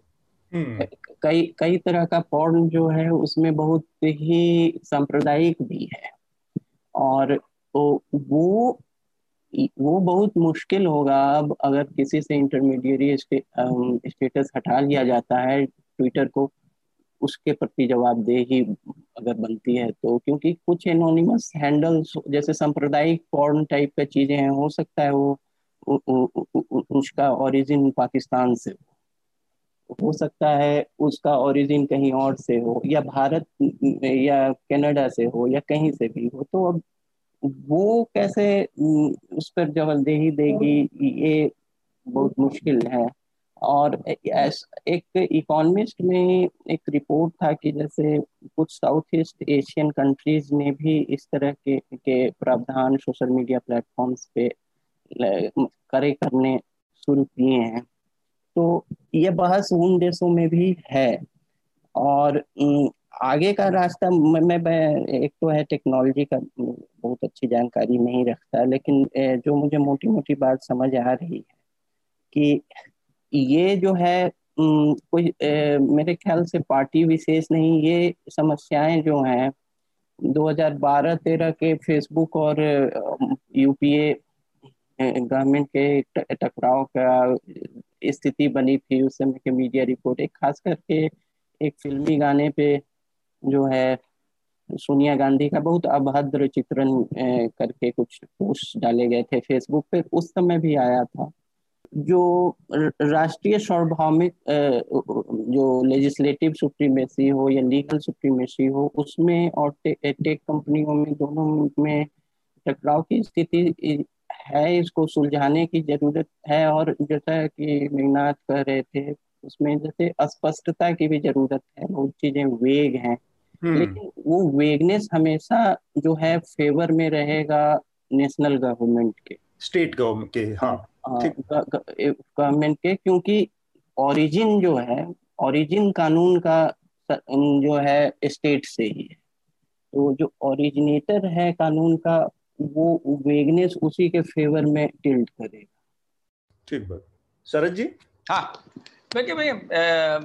कई कई तरह का पॉर्न जो है उसमें बहुत ही सांप्रदायिक भी है। और तो वो वो बहुत मुश्किल होगा। अब अगर किसी से इंटरमीडिएट स्टेटस हटा लिया जाता है ट्विटर को, उसके प्रति जवाबदेही अगर बनती है तो क्योंकि कुछ एनोनिमस हैंडल्स जैसे सांप्रदायिक पॉर्न टाइप का चीज़ें हैं, हो सकता है वो उसका ओरिजिन पाकिस्तान से हो। हो सकता है उसका ओरिजिन कहीं और से हो, या भारत, या कनाडा से हो, या कहीं से भी हो तो अब वो कैसे उस पर जवाबदेही देगी, ये बहुत मुश्किल है। और एक इकोनॉमिस्ट में एक रिपोर्ट था कि जैसे कुछ साउथ ईस्ट एशियन कंट्रीज़ ने भी इस तरह के के प्रावधान सोशल मीडिया प्लेटफॉर्म्स पे करे करने शुरू किए हैं। तो ये बहस उन देशों में भी है। और आगे का रास्ता मैं, मैं एक तो है टेक्नोलॉजी का बहुत अच्छी जानकारी नहीं रखता लेकिन जो मुझे मोटी मोटी बात समझ आ रही है कि ये जो है कोई मेरे ख्याल से पार्टी विशेष नहीं ये समस्याएँ जो हैं 2012-13 के फेसबुक और यूपीए गवर्नमेंट के टकराव का स्थिति बनी थी उस समय के मीडिया रिपोर्ट एक खास करके एक फिल्मी गाने पे जो है सोनिया गांधी का बहुत अभद्र चित्रण करके कुछ पोस्ट डाले गए थे फेसबुक पे उस समय भी आया था जो राष्ट्रीय सार्वभौमिक जो लेजिस्लेटिव सुप्रीमेसी हो या लीगल सुप्रीमेसी हो उसमें और टे, टेक कंपनियों में दोनों में टकराव की स्थिति है इसको सुलझाने की ज़रूरत है और जैसा कि मेघनाथ कह रहे थे उसमें जैसे अस्पष्टता की भी ज़रूरत है बहुत चीज़ें वेग हैं। लेकिन वो वेगनेस हमेशा जो है फेवर में रहेगा नेशनल गवर्नमेंट के। स्टेट गवर्नमेंट के हाँ गवर्नमेंट हाँ, के क्योंकि ओरिजिन जो है ओरिजिन कानून का जो है स्टेट से ही है। तो जो ओरिजिनेटर है कानून का वो वेगनेस उसी के फेवर में टिल्ट करेगा। ठीक बात। शरद जी? हाँ देखिए भाई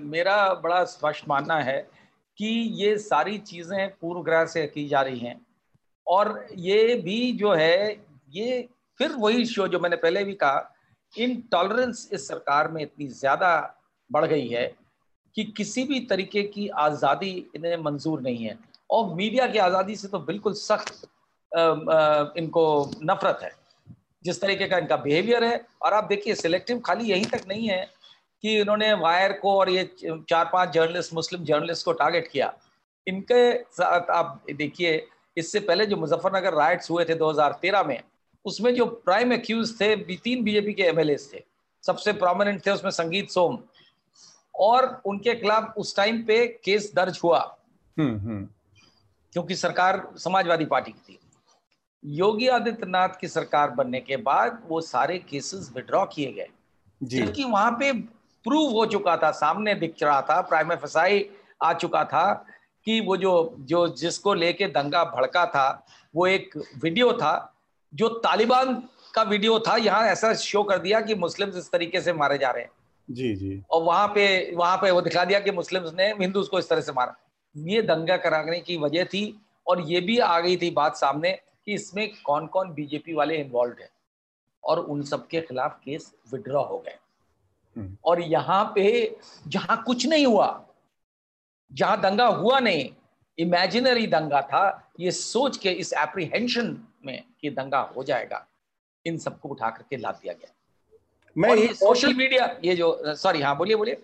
मेरा बड़ा स्पष्ट मानना है कि ये सारी चीज़ें पूर्व ग्रह से की जा रही हैं। और ये भी जो है, ये फिर वही शो जो मैंने पहले भी कहा, इन टॉलरेंस इस सरकार में इतनी ज़्यादा बढ़ गई है कि किसी भी तरीके की आज़ादी इन्हें मंजूर नहीं है। और मीडिया की आज़ादी से तो बिल्कुल सख्त इनको नफरत है। जिस तरीके का इनका बिहेवियर है, और आप देखिए सिलेक्टिव खाली यहीं तक नहीं है कि इन्होंने वायर को और ये चार पाँच जर्नलिस्ट मुस्लिम जर्नलिस्ट को टारगेट किया। इनके साथ आप देखिए इससे पहले जो मुजफ्फरनगर राइट्स हुए थे 2013 में उसमें जो प्राइम एक्यूज थे तीन बीजेपी के एमएलए थे। सबसे प्रोमिनेंट थे उसमें संगीत सोम। और उनके खिलाफ उस टाइम पे केस दर्ज हुआ। हम्म, हम्म। क्योंकि सरकार समाजवादी पार्टी की थी। योगी आदित्यनाथ की सरकार बनने के बाद वो सारे केसेस विड्रॉ किए गए। जबकि वहाँ पे प्रूव हो चुका था सामने दिख रहा था प्राइम फसाई आ चुका था कि वो जो जो जिसको लेके दंगा भड़का था वो एक वीडियो था जो तालिबान का वीडियो था यहाँ ऐसा शो कर दिया कि मुस्लिम इस तरीके से मारे जा रहे हैं। जी जी। और वहाँ पे वहाँ पे वो दिखा दिया कि मुस्लिम्स ने हिंदूज को इस तरह से मारा। ये दंगा कराने की वजह थी और ये भी आ गई थी बात सामने कि इसमें कौन कौन बीजेपी वाले इन्वॉल्व है। और उन सबके खिलाफ केस विड्रॉ हो गए। और यहाँ पे जहाँ कुछ नहीं हुआ जहाँ दंगा हुआ नहीं इमेजिनरी दंगा था ये सोच के इस एप्रीहेंशन में कि दंगा हो जाएगा। इन सबको उठा करके ला दिया गया। मैं ये सोशल मीडिया ये जो सॉरी हाँ बोलिए बोलिए।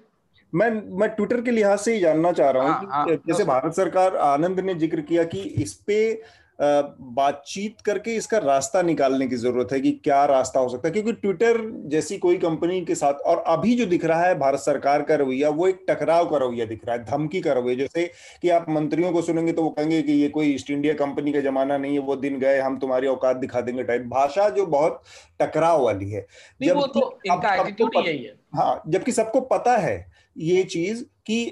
मैं मैं ट्विटर के लिहाज से ही जानना चाह रहा हूँ हाँ, हाँ, जैसे भारत सरकार आनंद ने ज़िक्र किया कि इस पे बातचीत करके इसका रास्ता निकालने की ज़रूरत है कि क्या रास्ता हो सकता है। क्योंकि ट्विटर जैसी कोई कंपनी के साथ और अभी जो दिख रहा है भारत सरकार का रवैया वो एक टकराव का रवैया दिख रहा है धमकी का रवैया। जैसे कि आप मंत्रियों को सुनेंगे तो वो कहेंगे कि ये कोई ईस्ट इंडिया कंपनी का जमाना नहीं है वो दिन गए हम तुम्हारी औकात दिखा देंगे टाइप भाषा जो बहुत टकराव वाली है। जब तो हाँ जबकि सबको पता है ये चीज़ कि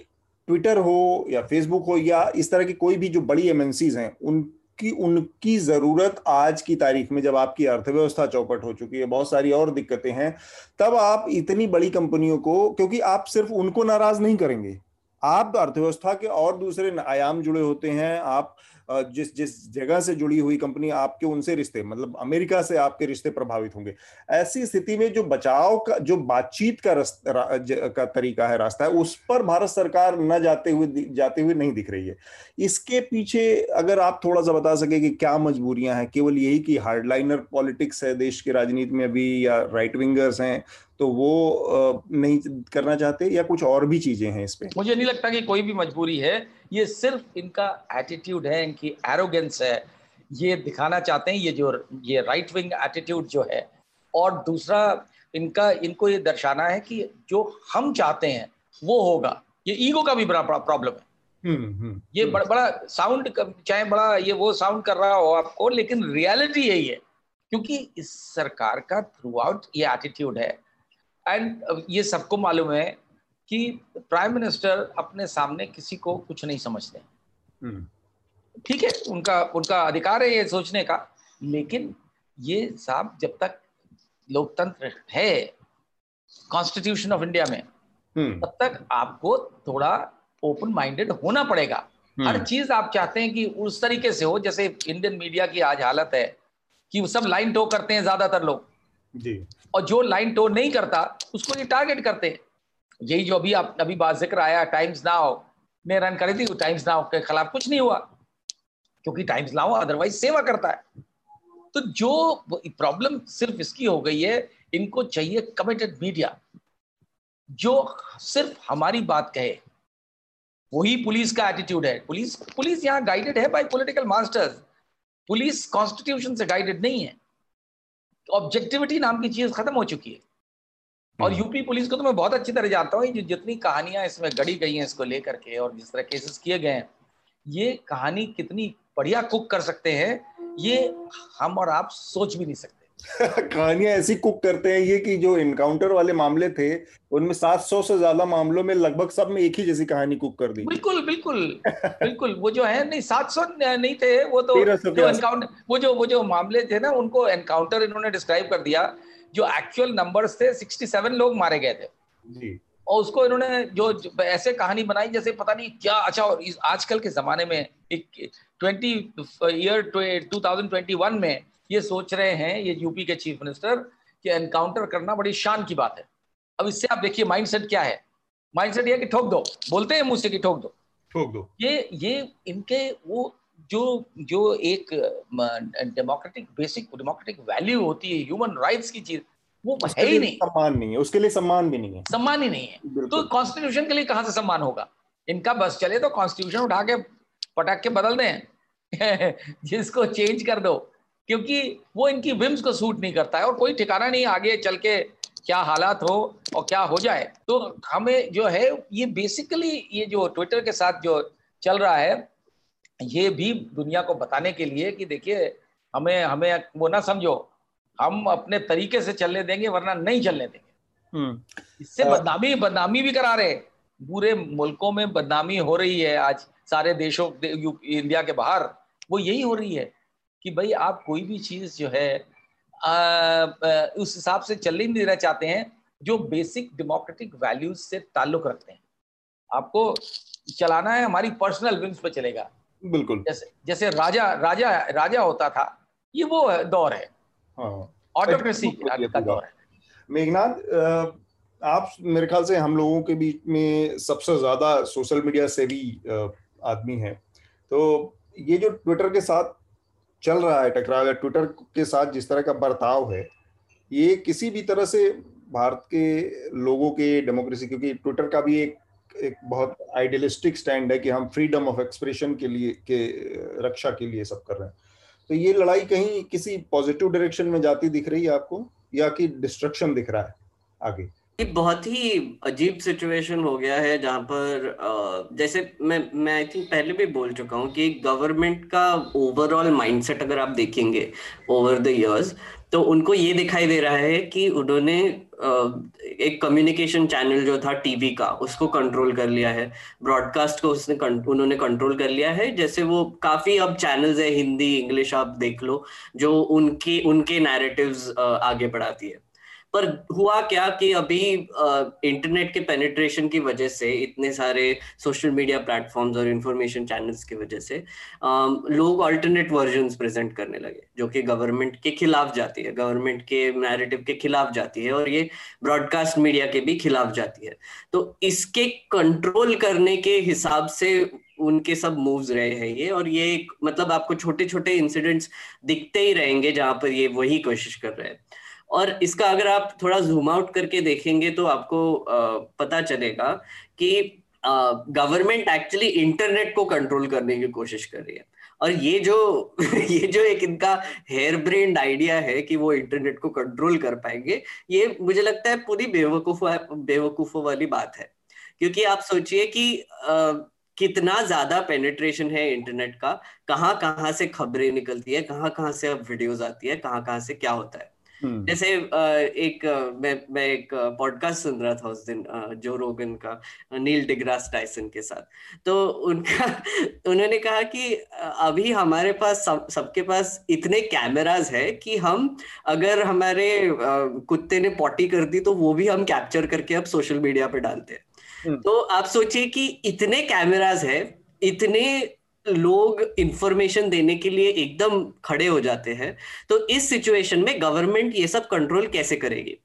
ट्विटर हो या फेसबुक हो या इस तरह की कोई भी जो बड़ी एमएनसीज हैं उन उनकी उनकी ज़रूरत आज की तारीख में, जब आपकी अर्थव्यवस्था चौपट हो चुकी है, बहुत सारी और दिक्कतें हैं, तब आप इतनी बड़ी कंपनियों को, क्योंकि आप सिर्फ़ उनको नाराज़ नहीं करेंगे। आप अर्थव्यवस्था के और दूसरे आयाम जुड़े होते हैं, आप जिस जिस जगह से जुड़ी हुई कंपनी आपके उनसे रिश्ते मतलब अमेरिका से आपके रिश्ते प्रभावित होंगे। ऐसी स्थिति में जो बचाव का, जो बातचीत का का तरीका है, रास्ता है, उस पर भारत सरकार न जाते हुए जाते हुए नहीं दिख रही है। इसके पीछे अगर आप थोड़ा सा बता सके कि क्या मजबूरियाँ हैं, केवल यही कि हार्डलाइनर पॉलिटिक्स है, देश की राजनीति में अभी या राइट विंगर्स हैं तो वो नहीं करना चाहते या कुछ और भी चीज़ें हैं इसमें मुझे नहीं लगता कि कोई भी मजबूरी है। ये सिर्फ़ इनका एटीट्यूड है इनकी एरोगेंस है। ये दिखाना चाहते हैं ये जो ये राइट विंग एटीट्यूड जो है। और दूसरा इनका इनको ये दर्शाना है कि जो हम चाहते हैं वो होगा। ये ईगो का भी बड़ा प्रॉब्लम है। हम्म, हम्म, ये हम्म। बड़ा बड़ा साउंड चाहे बड़ा ये वो साउंड कर रहा हो आपको लेकिन रियलिटी यही है। क्योंकि इस सरकार का थ्रू आउट ये एटीट्यूड है। एंड uh, ये सबको मालूम है कि प्राइम मिनिस्टर अपने सामने किसी को कुछ नहीं समझते हम्म। ठीक है उनका उनका अधिकार है ये सोचने का लेकिन ये साहब जब तक लोकतंत्र है कॉन्स्टिट्यूशन ऑफ़ इंडिया में हम्म। तब तक आपको थोड़ा ओपन माइंडेड होना पड़ेगा हम्म। हर चीज़ आप चाहते हैं कि उस तरीके से हो जैसे इंडियन मीडिया की आज हालत है कि सब लाइन टो करते हैं ज़्यादातर लोग और जो लाइन टोन नहीं करता, उसको ये टारगेट करते हैं। यही जो अभी आप, अभी बात ज़िक्र आया टाइम्स नाउ ने रन करी थी टाइम्स नाउ के खिलाफ कुछ नहीं हुआ। क्योंकि टाइम्स नाउ अदरवाइज़ सेवा करता है। तो जो प्रॉब्लम सिर्फ़ इसकी हो गई है, इनको चाहिए कमिटेड मीडिया जो सिर्फ़ हमारी बात कहे, वही पुलिस का एटीट्यूड है। पुलिस पुलिस यहाँ गाइडेड है by political masters police constitution से गाइडेड नहीं है। ऑब्जेक्टिविटी नाम की चीज़ खत्म हो चुकी है और यूपी हम्म। पुलिस को तो मैं बहुत अच्छी तरह जानता हूँ जो जितनी कहानियाँ इसमें गढ़ी गई हैं इसको लेकर के और जिस तरह केसेस किए गए हैं ये कहानी कितनी बढ़िया कुक कर सकते हैं ये हम और आप सोच भी नहीं सकते कहानियाँ ऐसी कुक करते हैं ये कि जो इनकाउंटर वाले मामले थे उनमें 700 से ज़्यादा मामलों में लगभग सब में एक ही जैसी कहानी कुक कर दी। बिल्कुल बिल्कुल बिल्कुल। वो जो है नहीं 700 नहीं थे वो तो जो एनकाउंटर वो जो वो जो मामले थे ना उनको एनकाउंटर इन्होंने डिस्क्राइब कर दिया। जो एक्चुअल नंबर्स थे 67 लोग मारे गए थे। जी। और उसको इन्होंने जो ऐसे कहानी बनाई जैसे पता नहीं क्या अच्छा और आजकल के जमाने में twenty year two thousand twenty one में ये सोच रहे हैं ये यूपी के चीफ मिनिस्टर कि एनकाउंटर करना बड़ी शान की बात है। अब इससे आप देखिए माइंडसेट क्या है। माइंडसेट ये कि ठोक दो। बोलते हैं मुझसे कि ठोक दो। ठोक दो। ये ये इनके वो जो जो एक डेमोक्रेटिक बेसिक डेमोक्रेटिक वैल्यू होती है ह्यूमन राइट्स की चीज़ वो है ही नहीं। सम्मान नहीं है। उसके लिए सम्मान भी नहीं है। सम्मान ही नहीं है। तो कॉन्स्टिट्यूशन के लिए कहाँ से सम्मान होगा? इनका बस चले तो कॉन्स्टिट्यूशन उठा के पटाख के बदल दें। जिसको चेंज कर दो। क्योंकि वो इनकी विम्स को सूट नहीं करता है और कोई ठिकाना नहीं आगे चल के क्या हालात हो और क्या हो जाए। तो हमें जो है ये बेसिकली ये जो ट्विटर के साथ जो चल रहा है ये भी दुनिया को बताने के लिए कि देखिए हमें हमें वो ना समझो हम अपने तरीके से चलने देंगे वरना नहीं चलने देंगे। हम्म। इससे बदनामी बदनामी भी करा रहे पूरे मुल्कों में बदनामी हो रही है आज सारे देशों इंडिया के बाहर वो यही हो रही है। कि भाई आप कोई भी चीज़ जो है आ, आ, उस हिसाब से चलने नहीं देना चाहते हैं जो बेसिक डेमोक्रेटिक वैल्यूज़ से ताल्लुक रखते हैं। आपको चलाना है हमारी पर्सनल विंग्स पे चलेगा। बिल्कुल। जैसे जैसे राजा राजा राजा होता था ये वो दौर है। ऑटोक्रेसी हाँ। का दौर है। मेघनाथ आप मेरे ख्याल से हम लोगों के बीच में सबसे ज़्यादा सोशल मीडिया से भी आदमी है। तो ये जो ट्विटर के साथ चल रहा है, टकराव या ट्विटर के साथ जिस तरह का बर्ताव है, ये किसी भी तरह से भारत के लोगों के डेमोक्रेसी क्योंकि ट्विटर का भी एक एक बहुत आइडियलिस्टिक स्टैंड है कि हम फ्रीडम ऑफ़ एक्सप्रेशन के लिए, के, रक्षा के लिए सब कर रहे हैं। तो ये लड़ाई कहीं किसी पॉजिटिव डायरेक्शन में जाती दिख रही है आपको, या कि डिस्ट्रक्शन दिख रहा है आगे? बहुत ही अजीब सिचुएशन हो गया है जहाँ पर जैसे मैं मैं आई थिंक पहले भी बोल चुका हूँ कि गवर्नमेंट का ओवरऑल माइंडसेट अगर आप देखेंगे ओवर द इयर्स तो उनको ये दिखाई दे रहा है कि उन्होंने एक कम्युनिकेशन चैनल जो था टीवी का, उसको कंट्रोल कर लिया है। ब्रॉडकास्ट को उसने उन्होंने कंट्रोल कर लिया है। जैसे वो काफ़ी अब चैनल्स है, हिंदी इंग्लिश आप देख लो, जो उनके उनके नैरेटिव्स आगे बढ़ाती है। पर हुआ क्या कि अभी इंटरनेट के पेनिट्रेशन की वजह से इतने सारे सोशल मीडिया प्लेटफॉर्म्स और इंफॉर्मेशन चैनल्स की वजह से लोग ऑल्टरनेट वर्जन प्रेजेंट करने लगे, जो कि गवर्नमेंट के खिलाफ जाती है गवर्नमेंट के नैरेटिव के खिलाफ जाती है और ये ब्रॉडकास्ट मीडिया के भी खिलाफ जाती है। तो इसके कंट्रोल करने के हिसाब से उनके सब मूव्स रहे हैं ये और ये मतलब आपको छोटे छोटे इंसिडेंट्स दिखते ही रहेंगे जहाँ पर ये वही कोशिश कर रहे हैं। और इसका अगर आप थोड़ा जूम आउट करके देखेंगे तो आपको पता चलेगा कि गवर्नमेंट एक्चुअली इंटरनेट को कंट्रोल करने की कोशिश कर रही है और ये जो ये जो एक इनका हेयर ब्रेन आइडिया है कि वो इंटरनेट को कंट्रोल कर पाएँगे ये मुझे लगता है पूरी बेवकूफ़ बेवकूफों वाली बात है क्योंकि आप सोचिए कि आ, कितना ज़्यादा पेनिट्रेशन है इंटरनेट का कहाँ कहाँ से खबरें निकलती है कहाँ कहाँ से अब वीडियोज़ आती है कहाँ कहाँ से क्या होता है। जैसे एक मैं मैं एक पॉडकास्ट सुन रहा था उस दिन जो रोगन का नील डिग्रास टाइसन के साथ। तो उनका उन्होंने कहा कि अभी हमारे पास सब सबके पास इतने कैमराज है कि हम अगर हमारे कुत्ते ने पॉटी कर दी तो वो भी हम कैप्चर करके अब सोशल मीडिया पे डालते हैं। हम्म। तो आप सोचिए कि इतने कैमराज है इतने लोग इंफॉर्मेशन देने के लिए एकदम खड़े हो जाते हैं तो इस सिचुएशन में गवर्नमेंट ये सब कंट्रोल कैसे करेगी?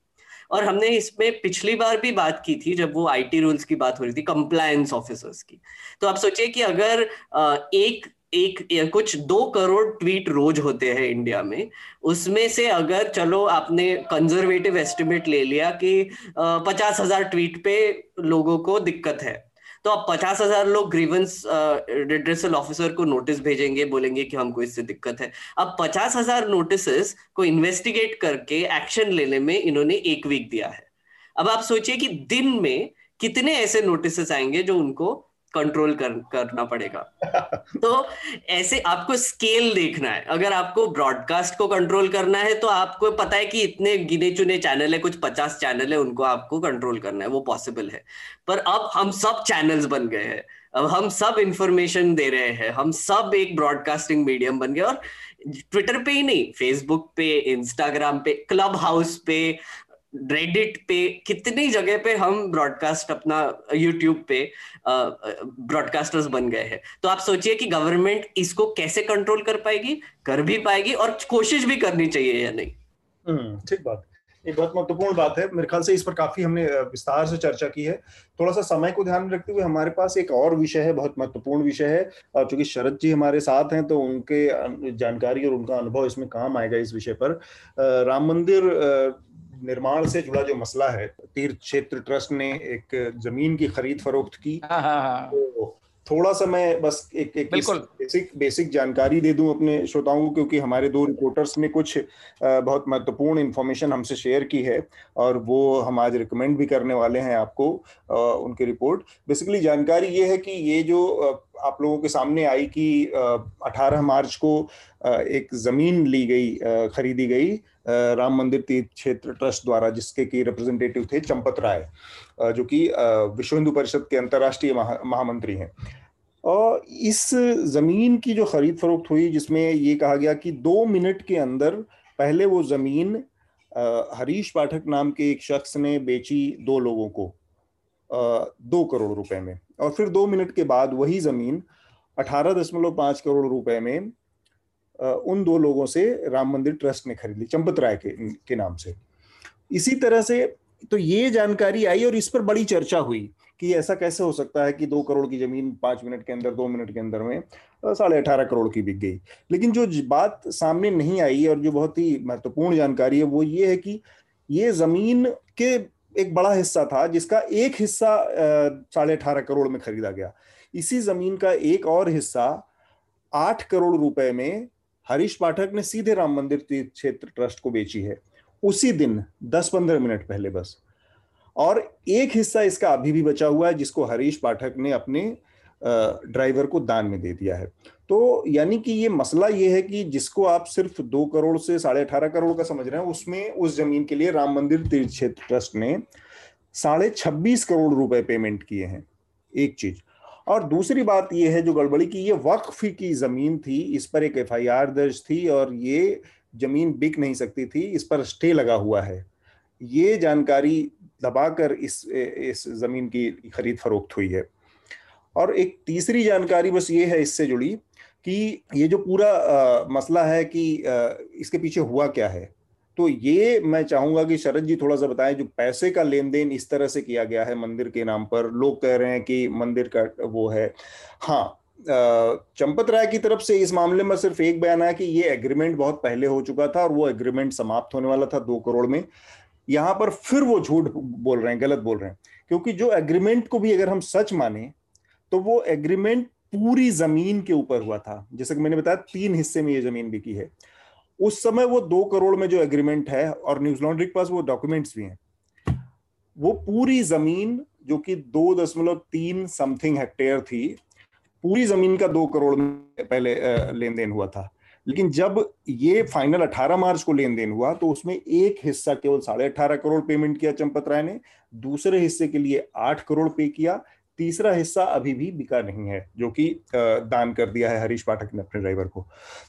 और हमने इसमें पिछली बार भी बात की थी, जब वो आईटी रूल्स की बात हो रही थी कंप्लायंस ऑफिसर्स की। तो आप सोचिए कि अगर एक एक कुछ दो करोड़ ट्वीट रोज होते हैं इंडिया में, उसमें से अगर, चलो आपने कंजर्वेटिव एस्टिमेट ले लिया कि पचास हज़ार ट्वीट पे लोगों को दिक्कत है तो अब पचास हज़ार लोग ग्रीवेंस रिड्रेसल ऑफिसर को नोटिस भेजेंगे, बोलेंगे कि हमको इससे दिक्कत है। अब पचास हज़ार नोटिस को इन्वेस्टिगेट करके एक्शन लेने में इन्होंने एक वीक दिया है। अब आप सोचिए कि दिन में कितने ऐसे नोटिस आएँगे जो उनको कंट्रोल कर, करना पड़ेगा। तो ऐसे आपको स्केल देखना है। अगर आपको ब्रॉडकास्ट को कंट्रोल करना है तो आपको पता है कि इतने गिने चुने चैनल है कुछ पचास चैनल है उनको आपको कंट्रोल करना है। वो पॉसिबल है। पर अब हम सब चैनल्स बन गए हैं। अब हम सब इंफॉर्मेशन दे रहे हैं। हम सब एक ब्रॉडकास्टिंग मीडियम बन गए। और ट्विटर पे ही नहीं फेसबुक पे इंस्टाग्राम पे क्लब हाउस पे रेडिट पे कितनी जगह पे हम ब्रॉडकास्ट अपना यूट्यूब पे ब्रॉडकास्टर्स बन गए हैं। तो आप सोचिए कि गवर्नमेंट इसको कैसे कंट्रोल कर पाएगी? कर भी पाएगी और कोशिश भी करनी चाहिए या नहीं। हम्म, ठीक बात। एक बहुत महत्वपूर्ण बात है। मेरे ख्याल से इस पर काफ़ी हमने विस्तार से चर्चा की है। थोड़ा सा समय को ध्यान में रखते हुए हमारे पास एक और विषय है बहुत महत्वपूर्ण विषय है। और चूँकि शरद जी हमारे साथ हैं तो उनके जानकारी और उनका अनुभव इसमें काम आएगा इस विषय पर। राम मंदिर निर्माण से जुड़ा जो मसला है तीर्थ क्षेत्र ट्रस्ट ने एक ज़मीन की खरीद फरोख्त की। हाँ, हाँ, हाँ। तो थोड़ा सा मैं बस एक एक बेसिक बेसिक जानकारी दे दूँ अपने श्रोताओं को क्योंकि हमारे दो रिपोर्टर्स ने कुछ बहुत महत्वपूर्ण इन्फॉर्मेशन हमसे शेयर की है और वो हम आज रिकमेंड भी करने वाले हैं आपको उनकी रिपोर्ट बेसिकली जानकारी ये है कि ये जो आप लोगों के सामने आई कि 18 मार्च को एक ज़मीन ली गई खरीदी गई राम मंदिर तीर्थ क्षेत्र ट्रस्ट द्वारा जिसके की रिप्रेजेंटेटिव थे चंपत राय जो कि विश्व हिंदू परिषद के अंतर्राष्ट्रीय महामंत्री हैं। और इस ज़मीन की जो खरीद फरोख्त हुई, जिसमें ये कहा गया कि दो मिनट के अंदर पहले वो ज़मीन हरीश पाठक नाम के एक शख्स ने बेची दो लोगों को दो करोड़ रुपए में। और फिर दो मिनट के बाद वही ज़मीन अठारह दशमलव पाँच करोड़ रुपए में उन दो लोगों से राम मंदिर ट्रस्ट ने खरीद ली चंपत राय के, के नाम से। इसी तरह से तो ये जानकारी आई और इस पर बड़ी चर्चा हुई कि ऐसा कैसे हो सकता है कि दो करोड़ की ज़मीन पाँच मिनट के अंदर दो मिनट के अंदर में साढ़े अठारह करोड़ की बिक गई। लेकिन जो बात सामने नहीं आई और जो बहुत ही महत्वपूर्ण जानकारी है वो ये है कि ये ज़मीन के एक बड़ा हिस्सा था जिसका एक हिस्सा साढ़े अठारह करोड़ में खरीदा गया। इसी ज़मीन का एक और हिस्सा आठ करोड़ रुपए में हरीश पाठक ने सीधे राम मंदिर तीर्थ क्षेत्र ट्रस्ट को बेची है। उसी दिन 10-15 मिनट पहले बस। और एक हिस्सा इसका अभी भी बचा हुआ है, जिसको हरीश पाठक ने अपने ड्राइवर को दान में दे दिया है। तो यानी कि ये मसला ये है कि जिसको आप सिर्फ़ दो करोड़ से साढ़े अठारह करोड़ का समझ रहे हैं, उसमें, उस ज़मीन के लिए राम मंदिर तीर्थ क्षेत्र ट्रस्ट ने साढ़े छब्बीस करोड़ रुपए पेमेंट किए हैं। एक चीज़। और दूसरी बात यह है जो गड़बड़ी की ये वक्फ की ज़मीन थी इस पर एक एफआईआर दर्ज थी और ये ज़मीन बिक नहीं सकती थी इस पर स्टे लगा हुआ है। ये जानकारी दबाकर इस इस ज़मीन की खरीद फरोख्त हुई है। और एक तीसरी जानकारी बस ये है इससे जुड़ी कि ये जो पूरा आ, मसला है कि आ, इसके पीछे हुआ क्या है? तो ये मैं चाहूँगा कि शरद जी थोड़ा सा बताएँ, जो पैसे का लेन देन इस तरह से किया गया है मंदिर के नाम पर, लोग कह रहे हैं कि मंदिर का वो है। हाँ चंपत राय की तरफ़ से इस मामले में सिर्फ़ एक बयान है कि ये एग्रीमेंट बहुत पहले हो चुका था और वो एग्रीमेंट समाप्त होने वाला था दो करोड़ में। यहाँ पर फिर वो झूठ बोल रहे हैं, गलत बोल रहे हैं। क्योंकि जो एग्रीमेंट को भी अगर हम सच माने तो वो एग्रीमेंट पूरी ज़मीन के ऊपर हुआ था। जैसे कि मैंने बताया, तीन हिस्से में ये ज़मीन बिकी है। उस समय वो दो करोड़ में जो एग्रीमेंट है और न्यूज़ लॉन्ड्री के पास वो डॉक्यूमेंट्स भी हैं। वो पूरी ज़मीन जो कि दो दशमलव तीन समथिंग हेक्टेयर थी, पूरी ज़मीन का दो करोड़ में पहले लेन देन हुआ था। लेकिन जब ये फाइनल 18 मार्च को लेन देन हुआ तो उसमें एक हिस्सा केवल साढ़े अठारह करोड़ पेमेंट किया चंपत राय ने, दूसरे हिस्से के लिए आठ करोड़ पे किया तीसरा हिस्सा अभी भी बिका नहीं है, जो कि दान कर दिया है हरीश पाठक ने अपने ड्राइवर को।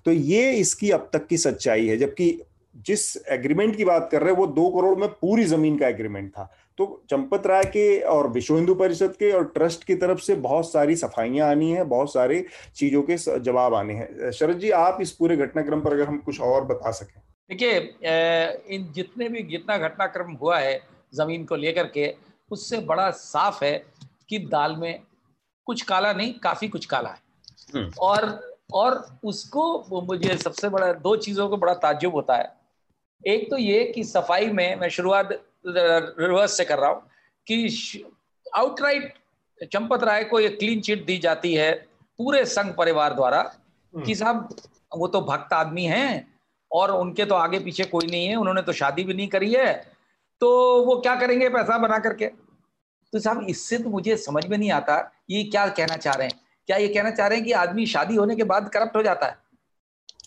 तो ये इसकी अब तक की सच्चाई है, जबकि जिस एग्रीमेंट की बात कर रहे हैं, वो दो करोड़ में पूरी ज़मीन का एग्रीमेंट था। तो चंपत राय के और विश्व हिंदू परिषद के और ट्रस्ट की तरफ़ से बहुत सारी सफाइयाँ आनी है, बहुत सारे चीज़ों के जवाब आने हैं। शरद जी, आप इस पूरे घटनाक्रम पर अगर हम कुछ और बता सकें। देखिए इन जितने भी, जितना घटनाक्रम हुआ है ज़मीन को लेकर के, उससे बड़ा साफ़ है कि दाल में कुछ काला नहीं काफ़ी कुछ काला है हम्म। और और उसको मुझे सबसे बड़ा दो चीज़ों को बड़ा ताज्जुब होता है एक तो ये कि सफ़ाई में मैं शुरुआत रिवर्स से कर रहा हूँ कि आउटराइट चंपत राय को ये क्लीन चिट दी जाती है पूरे संघ परिवार द्वारा हम्म। कि साहब वो तो भक्त आदमी हैं और उनके तो आगे पीछे कोई नहीं है उन्होंने तो शादी भी नहीं करी है तो वो क्या करेंगे पैसा बना करके तो साहब इससे तो मुझे समझ में नहीं आता ये क्या कहना चाह रहे हैं। क्या ये कहना चाह रहे हैं कि आदमी शादी होने के बाद करप्ट हो जाता है?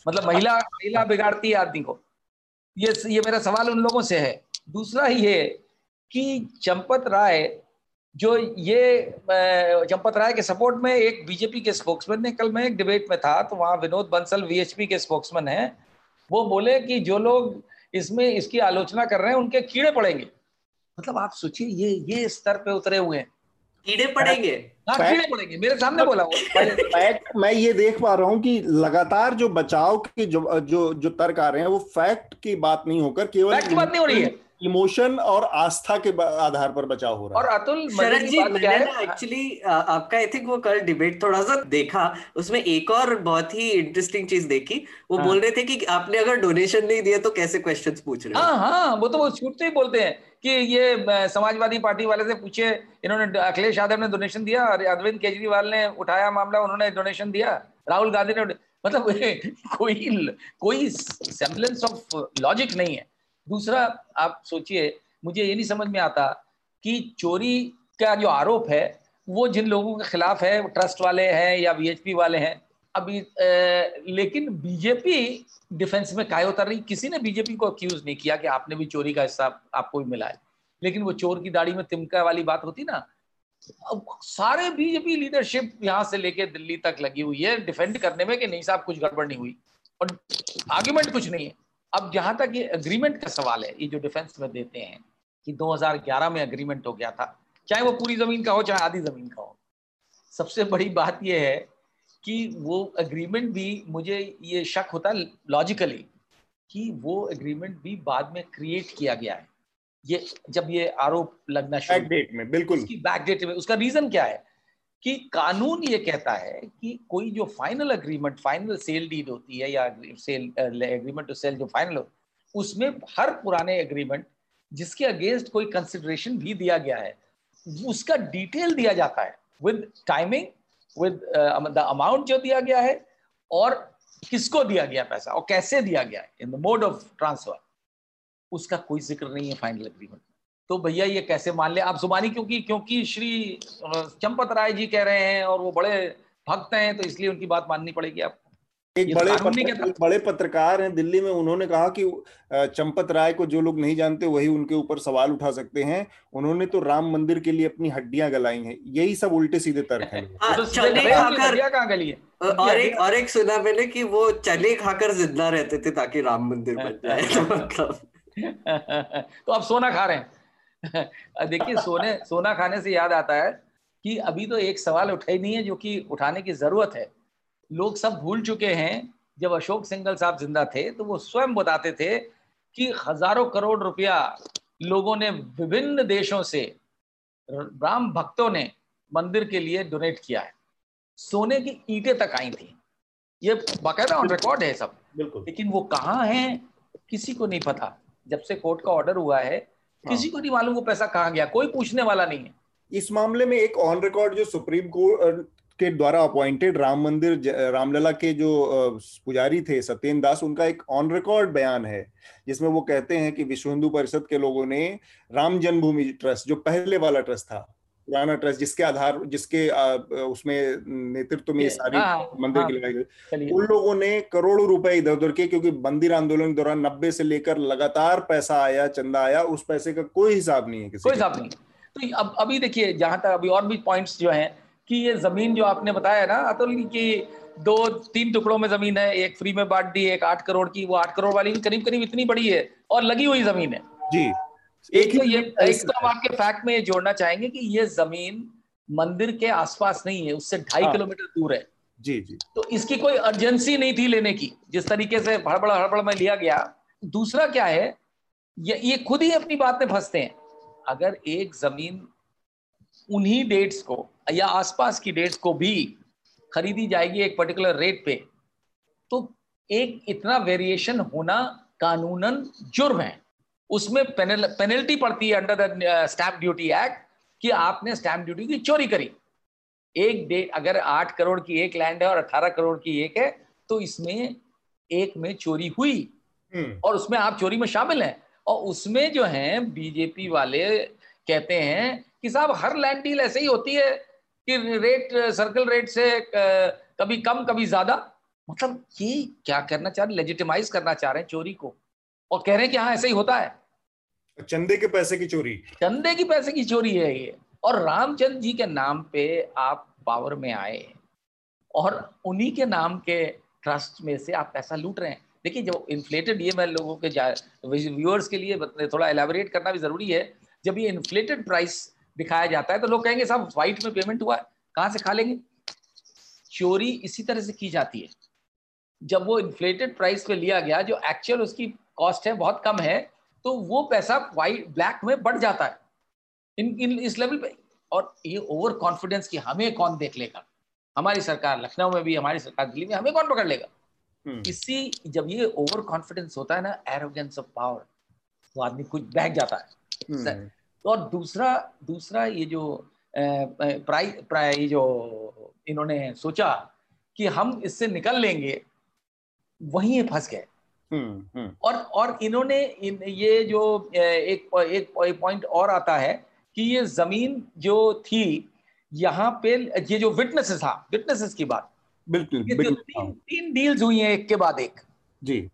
मतलब महिला महिला बिगाड़ती है आदमी को। ये ये मेरा सवाल उन लोगों से है। दूसरा ये कि चंपत राय, जो ये चंपत राय के सपोर्ट में एक बीजेपी के स्पोक्समैन ने, कल मैं एक डिबेट में था तो वहाँ विनोद बंसल वीएचपी के स्पोक्समैन है। वो बोले कि जो लोग इसमें, इसकी आलोचना कर रहे हैं, उनके कीड़े पड़ेंगे। मतलब आप सोचिए ये ये स्तर पे उतरे हुए हैं। कीड़े पड़ेंगे। हाँ कीड़े पड़ेंगे मेरे सामने बोला फैक्ट मैं ये देख पा रहा हूँ कि लगातार जो बचाव के जो जो जो तर्क आ रहे हैं वो फैक्ट की बात नहीं होकर केवल फैक्ट की बात नहीं हो रही है। इमोशन और आस्था के आधार पर बचाव हो रहा है। और अतुल शरद जी मैंने ना एक्चुअली आपका आई थिंक वो कल डिबेट थोड़ा सा देखा उसमें एक और बहुत ही इंटरेस्टिंग चीज़ देखी। वो हाँ. बोल रहे थे कि आपने अगर डोनेशन नहीं दिया तो कैसे क्वेश्चन पूछ रहे हाँ? हाँ वो तो वो छूटते ही बोलते हैं कि ये समाजवादी पार्टी वाले से पूछे इन्होंने अखिलेश यादव ने डोनेशन दिया और अरविंद केजरीवाल ने उठाया मामला उन्होंने डोनेशन दिया। राहुल गांधी ने मतलब कोई कोई सेम्बलेंस ऑफ़ लॉजिक नहीं है। दूसरा आप सोचिए मुझे ये नहीं समझ में आता कि चोरी का जो आरोप है वो जिन लोगों के खिलाफ है ट्रस्ट वाले हैं या बीएचपी वाले हैं अभी ए, लेकिन बीजेपी डिफेंस में काय उतर रही? किसी ने बीजेपी को अक्यूज नहीं किया कि आपने भी चोरी का हिस्सा आपको भी मिला है। लेकिन वो चोर की दाढ़ी में तिमका वाली बात होती ना अब सारे बीजेपी लीडरशिप यहाँ से लेके दिल्ली तक लगी हुई है डिफेंड करने में कि नहीं साहब कुछ गड़बड़ नहीं हुई। और आर्ग्यूमेंट कुछ नहीं है। अब जहाँ तक ये अग्रीमेंट का सवाल है ये जो डिफेंस में देते हैं कि 2011 में अग्रीमेंट हो गया था चाहे वो पूरी ज़मीन का हो चाहे आधी ज़मीन का हो सबसे बड़ी बात यह है कि वो अग्रीमेंट भी मुझे ये शक होता है लॉजिकली कि वो अग्रीमेंट भी बाद में क्रिएट किया गया है। ये जब ये आरोप लगना शुरू डेट में बिल्कुल। उसकी बैक डेट में उसका रीजन क्या है? कि कानून ये कहता है कि कोई जो final agreement final sale deed होती है या सेल एग्रीमेंट टू सेल जो फाइनल हो, उसमें हर पुराने एग्रीमेंट जिसके अगेंस्ट कोई कंसिडरेशन भी दिया गया है, उसका डिटेल दिया जाता है with timing with the amount जो दिया गया है और किसको दिया गया पैसा और कैसे दिया गया in the mode of transfer उसका कोई ज़िक्र नहीं है फाइनल एग्रीमेंट तो भैया ये कैसे मान ले? आप जुबानी क्योंकि क्योंकि श्री चंपत राय जी कह रहे हैं और वो बड़े भक्त हैं तो इसलिए उनकी बात माननी पड़ेगी आपको। एक बड़े पत्र, बड़े पत्रकार हैं दिल्ली में उन्होंने कहा कि चंपत राय को जो लोग नहीं जानते वही उनके ऊपर सवाल उठा सकते हैं। उन्होंने तो राम मंदिर के लिए अपनी हड्डियाँ गलाई हैं। यही सब उल्टे सीधे तर्क हैं। तो गली है? और एक और एक सुना मैंने कि वो चने खाकर ज़िंदा रहते थे ताकि राम मंदिर बन जाए। तो मतलब तो अब सोना खा रहे हैं। देखिए सोने सोना खाने से याद आता है कि अभी तो एक सवाल उठा ही नहीं है जो कि उठाने की ज़रूरत है। लोग सब भूल चुके हैं जब अशोक सिंगल साहब ज़िंदा थे तो वो स्वयं बताते थे कि हज़ारों करोड़ रुपया लोगों ने विभिन्न देशों से राम भक्तों ने मंदिर के लिए डोनेट किया है। सोने की ईंटें तक आई थी। ये बाकायदा ऑन रिकॉर्ड है सब। बिल्कुल। लेकिन वो कहाँ है किसी को नहीं पता। जब से कोर्ट का ऑर्डर हुआ है हाँ। किसी को नहीं मालूम वो पैसा कहाँ गया कोई पूछने वाला नहीं है। इस मामले में एक ऑन रिकॉर्ड जो सुप्रीम कोर्ट के द्वारा अपॉइंटेड राम मंदिर रामलला के जो पुजारी थे सत्येंद्र दास उनका एक ऑन रिकॉर्ड बयान है जिसमें वो कहते हैं कि विश्व हिंदू परिषद के लोगों ने राम जन्मभूमि ट्रस्ट जो पहले वाला ट्रस्ट था पुराना ट्रस्ट जिसके आधार जिसके उसमें नेतृत्व में सारी हाँ, मंदिर हाँ, की लगाई गई उन लोगों ने करोड़ों रुपए इधर उधर के क्योंकि मंदिर आंदोलन के दौरान नब्बे से लेकर लगातार पैसा आया चंदा आया उस पैसे का कोई हिसाब नहीं है किसी कोई हिसाब नहीं। तो अब अभी देखिए जहाँ तक अभी और भी पॉइंट्स जो हैं कि ये ज़मीन जो आपने बताया ना अतुल की दो तीन टुकड़ों में ज़मीन है एक फ्री में बांट दी एक आठ करोड़ की वो आठ करोड़ वाली भी करीब करीब इतनी बड़ी है और लगी हुई ज़मीन है। जी। एक तो ये एक तो हम आपके फैक्ट में ये जोड़ना चाहेंगे कि ये ज़मीन मंदिर के आसपास नहीं है उससे ढाई हाँ। किलोमीटर दूर है। जी जी। तो इसकी कोई अर्जेंसी नहीं थी लेने की जिस तरीके से हड़बड़ हड़बड़ में लिया गया। दूसरा क्या है ये ये खुद ही अपनी बात में फंसते हैं। अगर एक ज़मीन उन्हीं डेट्स को या आसपास की डेट्स को भी खरीदी जाएगी एक पर्टिकुलर रेट पे तो एक इतना वेरिएशन होना कानूनन जुर्म है। उसमें पेनल, पेनल्टी पड़ती है under the stamp duty act कि आपने स्टैंप ड्यूटी की चोरी करी। एक डेट अगर आठ करोड़ की एक लैंड है और अठारह करोड़ की एक है तो इसमें एक में चोरी हुई। हम्म। और उसमें आप चोरी में शामिल हैं। और उसमें जो है बीजेपी वाले कहते हैं कि साहब हर लैंड डील ऐसे ही होती है कि रेट सर्कल रेट से कभी कम कभी ज़्यादा। मतलब ये क्या करना चाह रहे लेजिटिमाइज करना चाह रहे हैं चोरी को। और कह रहे हैं कि हाँ ऐसे ही होता है। चंदे के पैसे की चोरी। चंदे की पैसे की चोरी है ये। और रामचंद्र जी के नाम पे आप पावर में आए और उन्हीं के नाम के ट्रस्ट में से आप पैसा लूट रहे हैं। देखिए जो इन्फ्लेटेड ये मैं लोगों के व्यूअर्स के लिए थोड़ा एलेबोरेट करना भी ज़रूरी है। जब ये इन्फ्लेटेड प्राइस दिखाया जाता है तो लोग कहेंगे साहब व्हाइट में पेमेंट हुआ है कहाँ से खा लेंगे? चोरी इसी तरह से की जाती है। जब वो इन्फ्लेटेड प्राइस पे लिया गया जो एक्चुअल उसकी कॉस्ट है बहुत कम है तो वो पैसा वाइट ब्लैक में बढ़ जाता है इन, इन इस लेवल पे और ये ओवर कॉन्फिडेंस कि हमें कौन देख लेगा हमारी सरकार लखनऊ में भी हमारी सरकार दिल्ली में हमें कौन पकड़ लेगा हम्म। इसी जब ये ओवर कॉन्फिडेंस होता है ना एरोगेंस ऑफ़ पावर वो आदमी कुछ बहक जाता है हम्म। और दूसरा दूसरा ये जो प्राइस प्राइ ये जो इन्होंने सोचा कि हम इससे निकल लेंगे वहीं फंस गए। और और इन्होंने इन, ये जो एक एक पॉइंट और आता है कि ये ज़मीन जो थी यहाँ पे ये जो विटनेसेस था विटनेसेस की बात। बिल्कुल, बिल्कुल तीन, हाँ। तीन डील्स हुई हैं एक के बाद एक। जी।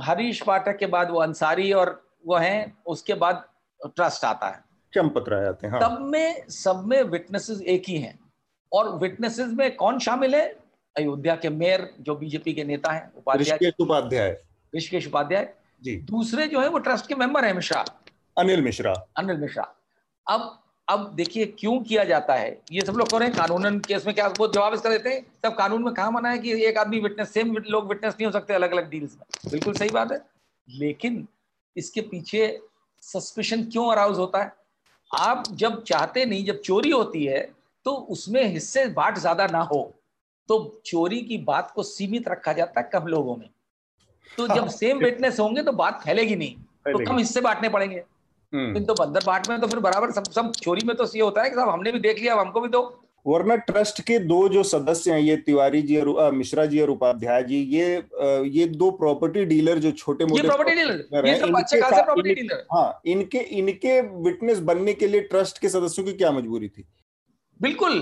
हरीश पाठक के बाद वो अंसारी और वो हैं उसके बाद ट्रस्ट आता है। चंपत राय आते हैं हाँ। सब में सब में विटनेसेस एक ही हैं। और विटनेसेस में कौन शामिल है? अयोध्या के मेयर जो बीजेपी के नेता हैं उपाध्याय। उपाध्याय। ऋषिकेश उपाध्याय। जी। दूसरे जो है वो ट्रस्ट के मेंबर है मिश्रा अनिल मिश्रा। अनिल मिश्रा। अब अब देखिए क्यों किया जाता है? ये सब लोग कह रहे हैं कानूनन केस में क्या वो जवाब इसका देते हैं? सब कानून में कहा मना है कि एक आदमी विटनेस सेम लोग विटनेस नहीं हो सकते अलग अलग डील्स में? बिल्कुल सही बात है। लेकिन इसके पीछे सस्पेशन क्यों अराउज होता है? आप जब चाहते नहीं जब चोरी होती है तो उसमें हिस्से बाट ज़्यादा ना हो। तो चोरी की बात को सीमित रखा जाता है कम लोगों में। तो जब सेम हाँ। विटनेस होंगे तो बात फैलेगी नहीं तो कम हिस्से बांटने पड़ेंगे। हम्म। तो बंदर बांट में तो फिर बराबर सब सब चोरी में तो ये होता है कि साहब हमने भी देख लिया अब हमको भी दो। वरना ट्रस्ट के दो जो सदस्य हैं ये तिवारी जी और मिश्रा जी और उपाध्याय जी ये ये दो प्रॉपर्टी डीलर जो छोटे मोटे प्रॉपर्टी डीलर ये सब अच्छे खासे प्रॉपर्टी डीलर हाँ इनके इनके विटनेस बनने के लिए ट्रस्ट के सदस्यों की क्या मजबूरी थी? बिल्कुल।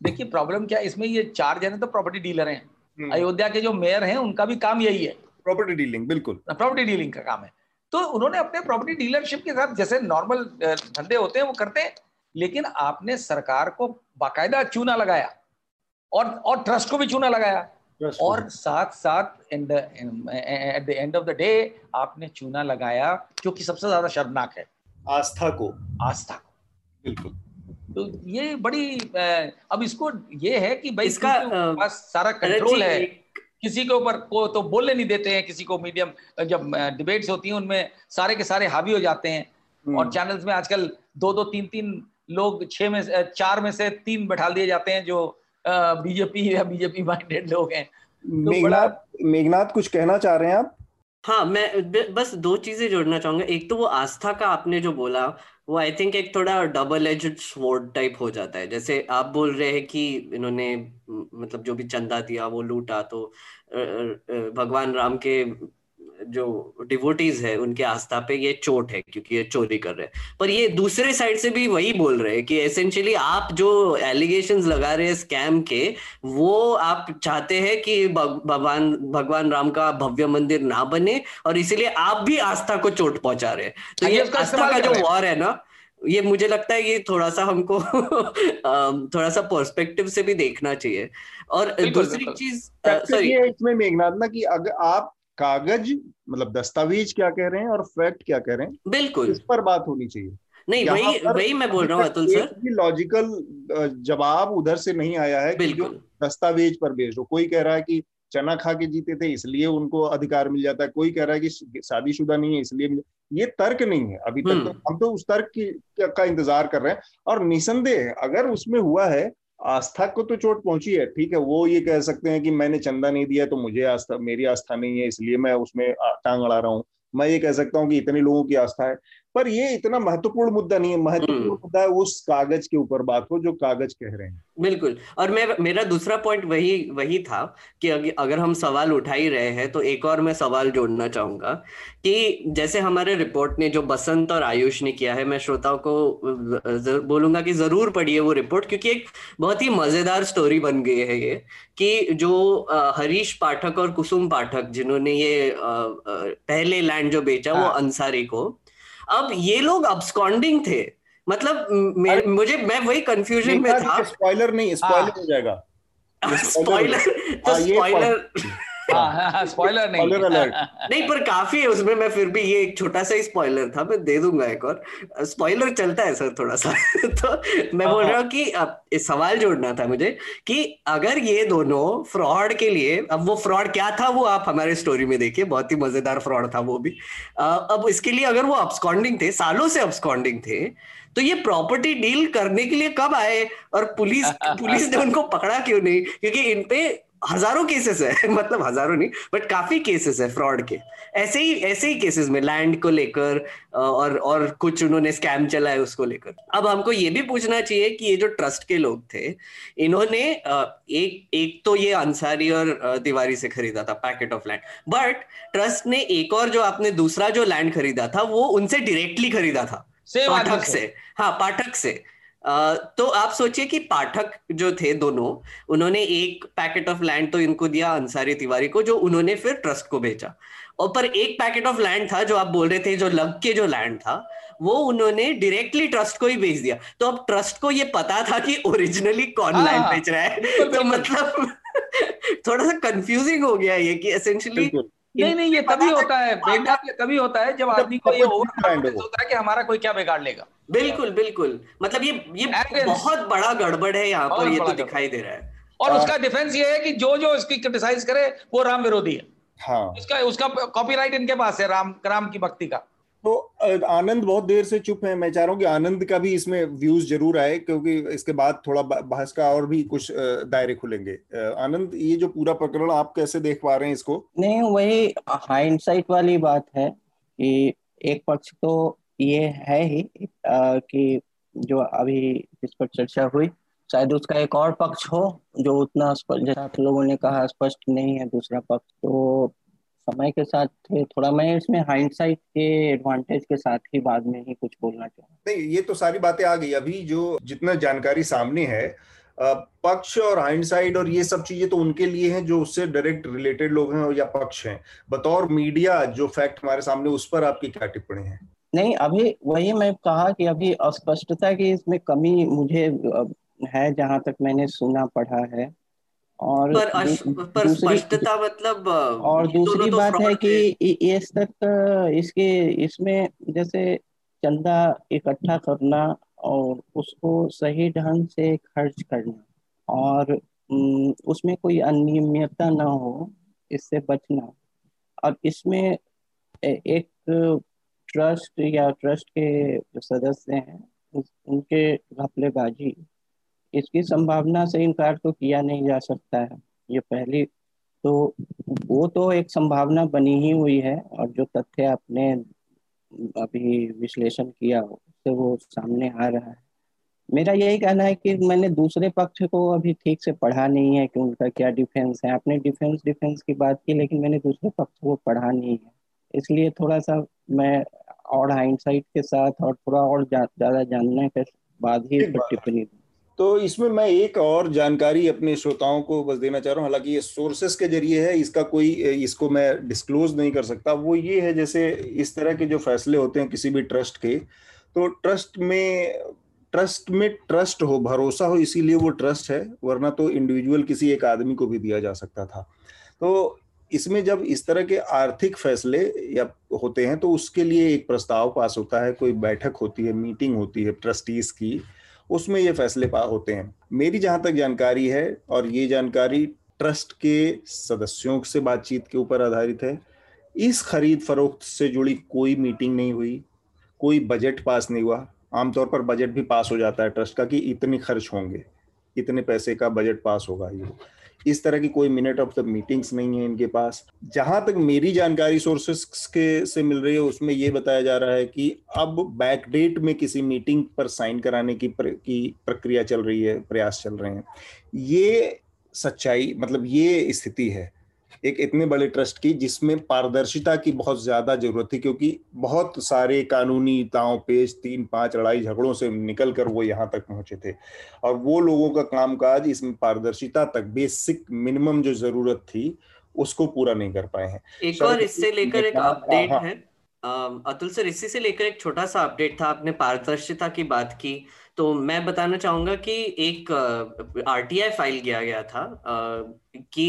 देखिए प्रॉब्लम क्या इसमें ये चार जने तो प्रॉपर्टी डीलर हैं। हम्म। अयोध्या के जो मेयर हैं उनका भी काम यही है। प्रॉपर्टी डीलिंग बिल्कुल। प्रॉपर्टी डीलिंग का काम है। तो उन्होंने अपने प्रॉपर्टी डीलरशिप के साथ जैसे नॉर्मल धंधे होते हैं वो करते हैं लेकिन आपने सरकार को बाकायदा चूना लगाया और और ट्रस्ट को भी चूना लगाया। और साथ साथ at the end of the day आपने चूना लगाया जो कि सबसे ज़्यादा शर्मनाक है। आस्था को। आस्था को। बिल्कुल। तो ये बड़ी अब इसको ये है कि भाई इसका पास सारा कंट्रोल है। किसी के ऊपर को तो बोलने नहीं देते हैं किसी को मीडियम जब डिबेट्स होती हैं उनमें सारे के सारे हावी हो जाते हैं। हम्म। और चैनल्स में आजकल दो दो तीन तीन लोग छह में चार में से तीन बैठा दिए जाते हैं जो बीजेपी या बीजेपी माइंडेड लोग हैं। तो मेघनाथ मेघनाथ कुछ कहना चाह रहे हैं आप? हाँ मैं बस दो चीज़ें जोड़ना चाहूँगा। एक तो वो आस्था का आपने जो बोला वो आई थिंक एक थोड़ा डबल एज स्वॉर्ड टाइप हो जाता है। जैसे आप बोल रहे हैं कि इन्होंने मतलब जो भी चंदा दिया, वो लूटा तो भगवान राम के जो डिवोटीज है उनके आस्था पे ये चोट है क्योंकि ये चोरी कर रहे हैं। पर ये दूसरे साइड से भी वही बोल रहे हैं कि एसेंशियली आप जो एलिगेशंस लगा रहे हैं स्कैम के वो आप चाहते हैं कि भगवान भगवान राम का भव्य मंदिर ना बने और इसीलिए आप भी आस्था को चोट पहुँचा रहे हैं। तो हाँ, ये आस्था का जो वॉर है। ना ये मुझे लगता है ये थोड़ा सा हमको थोड़ा सा पर्सपेक्टिव से भी देखना चाहिए। और दूसरी चीज़ सॉरी इसमें मेघनाथ ना कि अगर आप कागज़ मतलब दस्तावेज़ क्या कह रहे हैं और फैक्ट क्या कह रहे हैं बिल्कुल। इस पर बात होनी चाहिए। नहीं वही वही मैं बोल रहा हूँ अतुल सर। लॉजिकल जवाब उधर से नहीं आया है बिल्कुल। दस्तावेज़ पर बेस्ड हो कोई कह रहा है कि चना खा के जीते थे इसलिए उनको अधिकार मिल जाता है। कोई कह रहा है कि शादीशुदा नहीं है इसलिए ये तर्क नहीं है अभी तक। तो। हम तो उस तर्क की का इंतज़ार कर रहे हैं। और निसंदेह अगर उसमें हुआ है आस्था को तो चोट पहुँची है, ठीक है, वो ये कह सकते हैं कि मैंने चंदा नहीं दिया तो मुझे आस्था, मेरी आस्था नहीं है, इसलिए मैं उसमें टांग अड़ा रहा हूँ। मैं ये कह सकता हूँ कि इतने लोगों की आस्था है। पर ये इतना महत्वपूर्ण मुद्दा नहीं है महत्वपूर्ण हम्म। मुद्दा है उस कागज़ के ऊपर बात हो जो कागज़ कह रहे हैं बिल्कुल और मैं मेरा दूसरा पॉइंट वही वही था कि अगर हम सवाल उठा ही रहे हैं तो एक और मैं सवाल जोड़ना चाहूँगा कि जैसे हमारे रिपोर्ट ने जो बसंत और आयुष ने किया है मैं श्रोताओं को बोलूँगा कि ज़रूर पढ़िए वो रिपोर्ट क्योंकि एक बहुत ही मज़ेदार स्टोरी बन गई है ये कि जो हरीश पाठक और कुसुम पाठक जिन्होंने ये पहले लैंड जो बेचा वो हाँ। अंसारी को अब ये लोग अब्सकॉन्डिंग थे। मतलब मुझे मैं वही कंफ्यूजन में था। स्पॉइलर नहीं स्पॉइलर हाँ। हो जाएगा। स्पॉइलर तो स्पॉइलर स्पॉइलर हाँ, नहीं। नहीं पर काफ़ी है उसमें मैं फिर भी ये एक छोटा सा ही स्पॉइलर था मैं दे दूँगा एक और। स्पॉइलर चलता है सर थोड़ा सा। तो मैं बोल रहा हूँ। कि अब सवाल जोड़ना था मुझे कि अगर ये दोनों फ्रॉड के लिए अब वो फ्रॉड क्या था वो आप हमारे स्टोरी में देखिए बहुत ही मज़ेदार फ्रॉड था वो भी। अब इसके लिए अगर वो अपस्कॉन्डिंग थे सालों से अपस्कॉन्डिंग थे तो ये प्रॉपर्टी डील करने के लिए कब आए? और पुलिस पुलिस ने उनको पकड़ा क्यों नहीं? क्योंकि इनपे हज़ारों केसेस है मतलब हज़ारों नहीं बट काफ़ी केसेस है फ्रॉड के। ऐसे ही ऐसे ही केसेस में लैंड को लेकर और और कुछ उन्होंने स्कैम चला है उसको लेकर। अब हमको ये भी पूछना चाहिए कि ये जो ट्रस्ट के लोग थे इन्होंने एक एक तो ये अंसारी और तिवारी से खरीदा था packet of land but trust ने एक और जो आपने दूसरा जो लैंड खरीदा था वो उनसे डायरेक्टली खरीदा था पाठक से। हाँ पाठक से। तो आप सोचिए कि पाठक जो थे दोनों उन्होंने एक पैकेट ऑफ़ लैंड तो इनको दिया अंसारी तिवारी को जो उन्होंने फिर ट्रस्ट को भेजा। और पर एक पैकेट ऑफ़ लैंड था जो आप बोल रहे थे जो लग के जो लैंड था वो उन्होंने डायरेक्टली ट्रस्ट को ही भेज दिया। तो अब ट्रस्ट को ये पता था कि ओरिजिनली कौन लैंड हाँ। बेच रहा है। तो मतलब थोड़ा सा कंफ्यूजिंग हो गया ये कि एसेंशियली नहीं नहीं ये तभी होता है बेटा तभी होता है जब आदमी को ये ओवर होता है कि हमारा कोई क्या बिगाड़ लेगा। बिल्कुल बिल्कुल। मतलब ये ये बहुत बड़ा गड़बड़ है यहाँ पर ये तो दिखाई दे रहा है। और उसका डिफेंस ये है कि जो जो इसकी क्रिटिसाइज करे वो राम विरोधी है। हाँ। उसका उसका कॉपीराइट इनके पास है राम राम की भक्ति का। तो आनंद बहुत देर से चुप है। मैं चाह रहा हूँ कि आनंद का भी इसमें व्यूज़ ज़रूर आए, क्योंकि इसके बाद थोड़ा बहस का और भी कुछ दायरे खुलेंगे। आनंद, ये जो पूरा प्रकरण आप कैसे देख पा रहे हैं इसको? नहीं, वही हाइंडसाइट वाली बात है कि एक पक्ष तो ये है ही कि जो अभी जिस पर चर्चा हुई, शायद उसका एक और पक्ष हो, जो उतना जैसा आप लोगों ने कहा स्पष्ट नहीं है दूसरा पक्ष तो समय के साथ थोड़ा मैं इसमें हाइंडसाइट के एडवांटेज के साथ ही बाद में ही कुछ बोलना चाहूँ नहीं ये तो सारी बातें आ गई। अभी जो जितना जानकारी सामने है पक्ष और हाइंडसाइड और ये सब चीज़ें तो उनके लिए हैं जो उससे डायरेक्ट रिलेटेड लोग हैं या पक्ष हैं। बतौर मीडिया जो फैक्ट हमारे सामने उस पर आपकी क्या टिप्पणी है? नहीं अभी वही मैं कहा कि अभी अस्पष्टता की इसमें कमी मुझे है जहाँ तक मैंने सुना पढ़ा है। और पर, अश, पर स्पष्टता मतलब और दूसरी तो बात है कि इस तक इसके इसमें जैसे चंदा इकट्ठा करना और उसको सही ढंग से खर्च करना और उसमें कोई अनियमितता ना हो इससे बचना। अब इसमें एक ट्रस्ट या ट्रस्ट के जो सदस्य हैं उनके घपलेबाजी इसकी संभावना से इनकार तो किया नहीं जा सकता है। ये पहली तो वो तो एक संभावना बनी ही हुई है और जो तथ्य आपने अभी विश्लेषण किया उससे वो सामने आ रहा है। मेरा यही कहना है कि मैंने दूसरे पक्ष को अभी ठीक से पढ़ा नहीं है कि उनका क्या डिफेंस है। आपने डिफेंस डिफेंस की बात की लेकिन मैंने दूसरे पक्ष को पढ़ा नहीं है। इसलिए थोड़ा सा मैं और हाइंडसाइट के साथ और थोड़ा और ज़्यादा जानने के बाद ही टिप्पणी तो इसमें मैं एक और जानकारी अपने श्रोताओं को बस देना चाह रहा हूँ। हालाँकि ये सोर्सेस के ज़रिए है, इसका कोई, इसको मैं डिस्क्लोज नहीं कर सकता। वो ये है, जैसे इस तरह के जो फैसले होते हैं किसी भी ट्रस्ट के तो ट्रस्ट में ट्रस्ट में ट्रस्ट हो, भरोसा हो, इसीलिए वो ट्रस्ट है, वरना तो इंडिविजुअल किसी एक आदमी को भी दिया जा सकता था। तो इसमें जब इस तरह के आर्थिक फैसले या होते हैं तो उसके लिए एक प्रस्ताव पास होता है, कोई बैठक होती है मीटिंग होती है ट्रस्टीज की उसमें ये फैसले पा होते हैं। मेरी जहाँ तक जानकारी है और ये जानकारी ट्रस्ट के सदस्यों से बातचीत के ऊपर आधारित है। इस खरीद फरोख्त से जुड़ी कोई मीटिंग नहीं हुई, कोई बजट पास नहीं हुआ। आमतौर पर बजट भी पास हो जाता है ट्रस्ट का कि इतने खर्च होंगे, इतने पैसे का बजट पास होगा ये। इस तरह की कोई मिनट ऑफ़ द मीटिंग्स नहीं है इनके पास। जहाँ तक मेरी जानकारी सोर्सेस के से मिल रही है उसमें ये बताया जा रहा है कि अब बैकडेट में किसी मीटिंग पर साइन कराने की प्र, की प्रक्रिया चल रही है प्रयास चल रहे हैं। ये सच्चाई मतलब ये स्थिति है। एक इतने बड़े ट्रस्ट की जिसमें पारदर्शिता की बहुत ज़्यादा ज़रूरत थी क्योंकि बहुत सारे कानूनी ताव पेज तीन पाँच लड़ाई झगड़ों से निकल कर वो यहाँ तक पहुँचे थे। और वो लोगों का कामकाज इसमें पारदर्शिता तक बेसिक मिनिमम जो ज़रूरत थी उसको पूरा नहीं कर पाए हैं। एक और इससे लेकर एक अपडेट हाँ, हाँ। है। अतुल सर इसी से लेकर एक छोटा सा अपडेट था आपने पारदर्शिता की बात की। तो मैं बताना चाहूँगा कि एक आरटीआई फ़ाइल किया गया था कि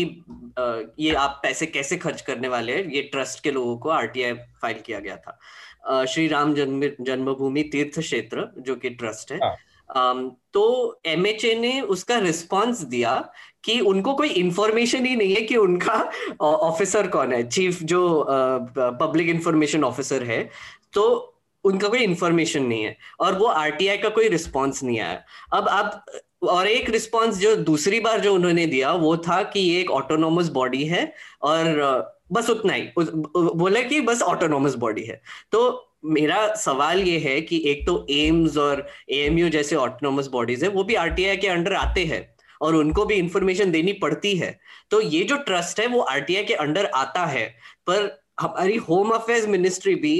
ये आप पैसे कैसे खर्च करने वाले हैं ये ट्रस्ट के लोगों को आरटीआई फ़ाइल किया गया था श्री राम जन्म जन्मभूमि तीर्थ क्षेत्र जो कि ट्रस्ट है हाँ। तो एमएचए ने उसका रिस्पांस दिया कि उनको कोई इंफॉर्मेशन ही नहीं है कि उनका ऑफिसर कौन है चीफ जो पब्लिक इंफॉर्मेशन ऑफिसर है तो उनका कोई इंफॉर्मेशन नहीं है और वो आरटीआई का कोई रिस्पॉन्स नहीं आया। अब आप, और एक रिस्पॉन्स जो दूसरी बार जो उन्होंने दिया, वो था कि ये एक ऑटोनोमस बॉडी है और, बस उतना ही। बोला कि बस ऑटोनोमस बॉडी है। तो मेरा सवाल ये है कि एक तो एम्स और एएमयू जैसे ऑटोनोमस बॉडीज है, वो भी आरटीआई के अंडर आते हैं और उनको भी इंफॉर्मेशन देनी पड़ती है। तो ये जो ट्रस्ट है, वो आरटीआई के अंडर आता है। पर हमारी होम अफेयर्स मिनिस्ट्री भी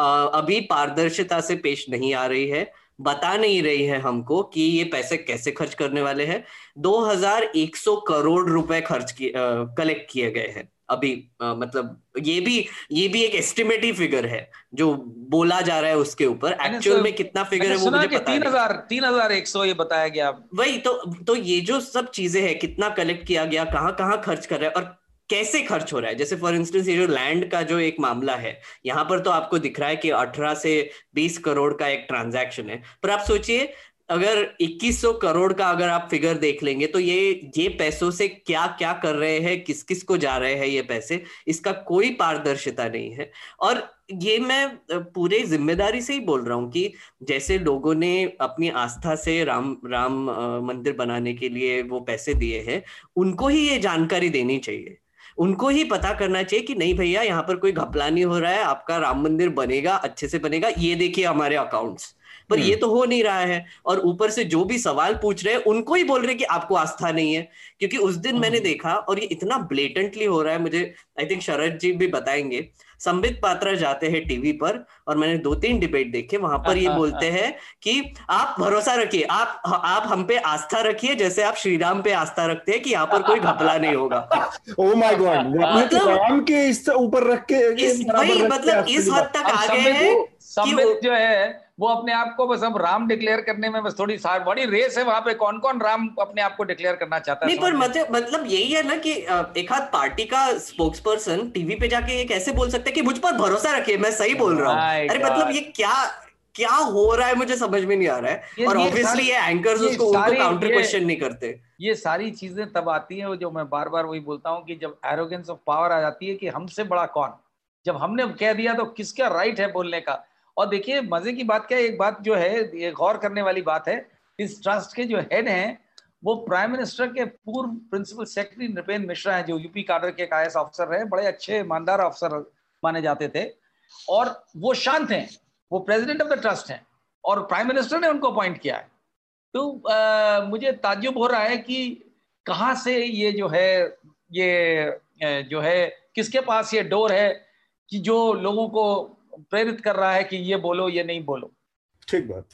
अभी पारदर्शिता से पेश नहीं आ रही है। बता नहीं रही है हमको कि ये पैसे कैसे खर्च करने वाले हैं। 2100 करोड़ रुपए खर्च किए कलेक्ट किए गए हैं। अभी आ, मतलब ये भी ये भी एक एस्टिमेटिव फिगर है जो बोला जा रहा है उसके ऊपर। एक्चुअल में कितना फिगर है वो मुझे पता तीन हज़ार तीन हज़ार एक सौ ये बताया गया। वही तो तो ये जो सब चीज़ें हैं कितना कलेक्ट किया गया कहाँ कहाँ खर्च कर रहे हैं और कैसे खर्च हो रहा है? जैसे फॉर इंस्टेंस ये जो लैंड का जो एक मामला है, यहाँ पर तो आपको दिख रहा है कि 18 से 20 करोड़ का एक ट्रांजैक्शन है। पर आप सोचिए, अगर 2100 करोड़ का अगर आप फिगर देख लेंगे तो ये ये पैसों से क्या क्या कर रहे हैं, किस किस को जा रहे हैं ये पैसे, इसका कोई पारदर्शिता नहीं है। और ये मैं पूरे ज़िम्मेदारी से ही बोल रहा हूँ कि जैसे लोगों ने अपनी आस्था से राम राम मंदिर बनाने के लिए वो पैसे दिए हैं, उनको ही ये जानकारी देनी चाहिए। उनको ही पता करना चाहिए कि नहीं भैया यहाँ पर कोई घपला नहीं हो रहा है आपका राम मंदिर बनेगा अच्छे से बनेगा ये देखिए हमारे अकाउंट्स पर ये तो हो नहीं रहा है और ऊपर से जो भी सवाल पूछ रहे हैं उनको ही बोल रहे कि आपको आस्था नहीं है क्योंकि उस दिन मैंने देखा और ये इतना ब्लेटेंटली हो रहा है मुझे आई थिंक शरद जी भी बताएँगे संबित पात्रा जाते हैं टीवी पर और मैंने दो तीन डिबेट देखे वहाँ पर ये बोलते हैं। कि आप भरोसा रखिए आप आप हम पे आस्था रखिए जैसे आप श्रीराम पे आस्था रखते हैं कि यहाँ पर कोई घपला नहीं होगा। ओ माय गॉड मतलब राम के इस ऊपर रख के मतलब इस हद तक आ गए हैं। संबित जो है वो अपने आप को बस अब राम डिक्लेयर करने में बस थोड़ी बड़ी रेस है वहाँ पे। कौन कौन राम अपने आप को डिक्लेयर करना चाहता है पर मतलब मतलब यही है ना कि एक हाथ पार्टी का स्पोक्स पर्सन टीवी पे जाके ये कैसे बोल सकते हैं कि मुझ पर भरोसा रखिए मैं सही बोल रहा हूँ। अरे मतलब ये क्या क्या हो रहा है मुझे समझ में नहीं आ रहा है। और ऑब्वियसली ये एंकर्स उसको उनको काउंटर क्वेश्चन नहीं करते। ये सारी चीज़ें तब आती हैं जो मैं बार बार वही बोलता हूँ कि जब एरोगेंस ऑफ़ पावर आ जाती है कि हमसे बड़ा कौन? जब हमने कह दिया तो किसका राइट है बोलने का? और देखिए मज़े की बात क्या है एक बात जो है ये गौर करने वाली बात है इस ट्रस्ट के जो हेड हैं वो प्राइम मिनिस्टर के पूर्व प्रिंसिपल सेक्रेटरी नृपेंद्र मिश्रा हैं जो यूपी काडर के एक आई ऑफिसर रहे बड़े अच्छे ईमानदार अफसर माने जाते थे। और वो शांत हैं वो प्रेसिडेंट ऑफ़ द ट्रस्ट हैं और प्राइम मिनिस्टर ने उनको अपॉइंट किया है। तो आ, मुझे ताजुब हो रहा है कि कहाँ से ये जो है ये जो है किसके पास ये डोर है कि जो लोगों को प्रेरित कर रहा है कि ये बोलो ये नहीं बोलो। ठीक बात।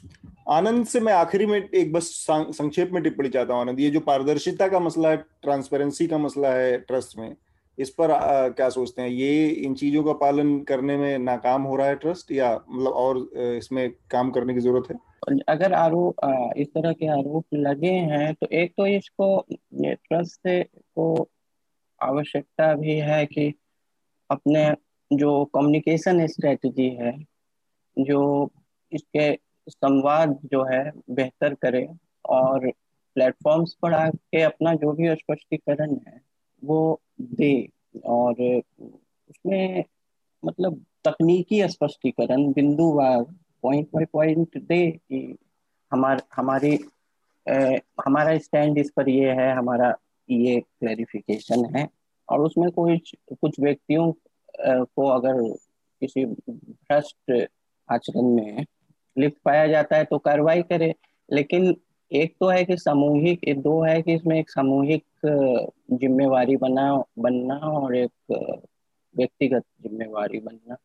आनंद से मैं आखिरी में एक बस संक्षेप में टिप्पणी चाहता हूँ आनंद। ये जो पारदर्शिता का मसला है ट्रांसपेरेंसी का मसला है ट्रस्ट में इस पर आ, क्या सोचते हैं? ये इन चीज़ों का पालन करने में नाकाम हो रहा है ट्रस्ट या मतलब और इसमें काम करने की ज़रूरत है? अगर आरोप इस तरह के आरोप लगे हैं तो एक तो इसको ये ट्रस्ट को आवश्यकता भी है कि अपने जो कम्युनिकेशन स्ट्रेटजी है जो इसके संवाद जो है बेहतर करे और प्लेटफॉर्म्स पर आके अपना जो भी स्पष्टीकरण है वो दे और उसमें मतलब तकनीकी स्पष्टीकरण बिंदुवार पॉइंट बाय पॉइंट दे कि हमार हमारी ए, हमारा स्टैंड इस पर ये है हमारा ये क्लैरिफिकेशन है और उसमें कोई कुछ व्यक्तियों को अगर किसी भ्रष्ट आचरण में लिप्त पाया जाता है तो कार्रवाई करे। लेकिन एक तो है कि सामूहिक दो है कि इसमें एक सामूहिक जिम्मेवारी बना बनना और एक व्यक्तिगत जिम्मेवारी बनना।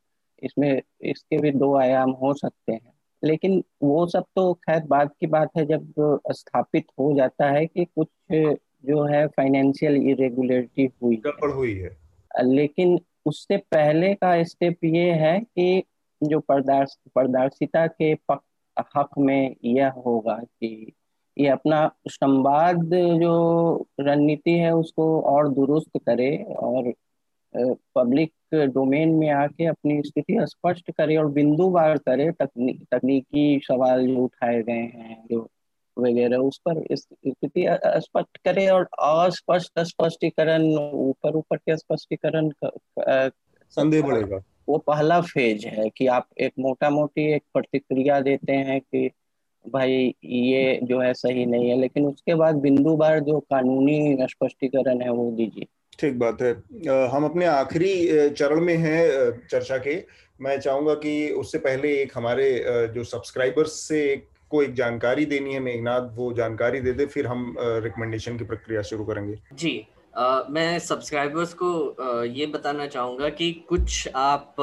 इसमें इसके भी दो आयाम हो सकते हैं। लेकिन वो सब तो खैर बाद की बात है जब स्थापित हो जाता है कि कुछ जो है फाइनेंशियल इरेगुलरिटी हुई हुई है। लेकिन उससे पहले का स्टेप ये है कि जो पारदर्श पारदर्शिता के पक, हक में यह होगा कि ये अपना संवाद जो रणनीति है उसको और दुरुस्त करे और पब्लिक डोमेन में आके अपनी स्थिति स्पष्ट करे और बिंदुवार करे तकनी, तकनीकी सवाल जो उठाए गए हैं जो वगैरह उस पर स्थिति स्पष्ट करे और अस्पष्ट स्पष्टीकरण ऊपर ऊपर के स्पष्टीकरण संदेह बढ़ेगा। वो पहला फ़ेज़ है कि आप एक मोटा मोटी एक प्रतिक्रिया देते हैं कि भाई ये जो है सही नहीं है लेकिन उसके बाद बिंदु बार जो कानूनी स्पष्टीकरण है वो दीजिए। ठीक बात है। हम अपने आखिरी चरण में हैं चर्चा के। मैं चाहूँगा कि उससे पहले एक हमारे जो सब्सक्राइबर्स से एक को एक जानकारी देनी है मेघनाथ, वो जानकारी दे दे, फिर हम रिकमेंडेशन की प्रक्रिया शुरू करेंगे। जी। मैं सब्सक्राइबर्स को ये बताना चाहूँगा कि कुछ आप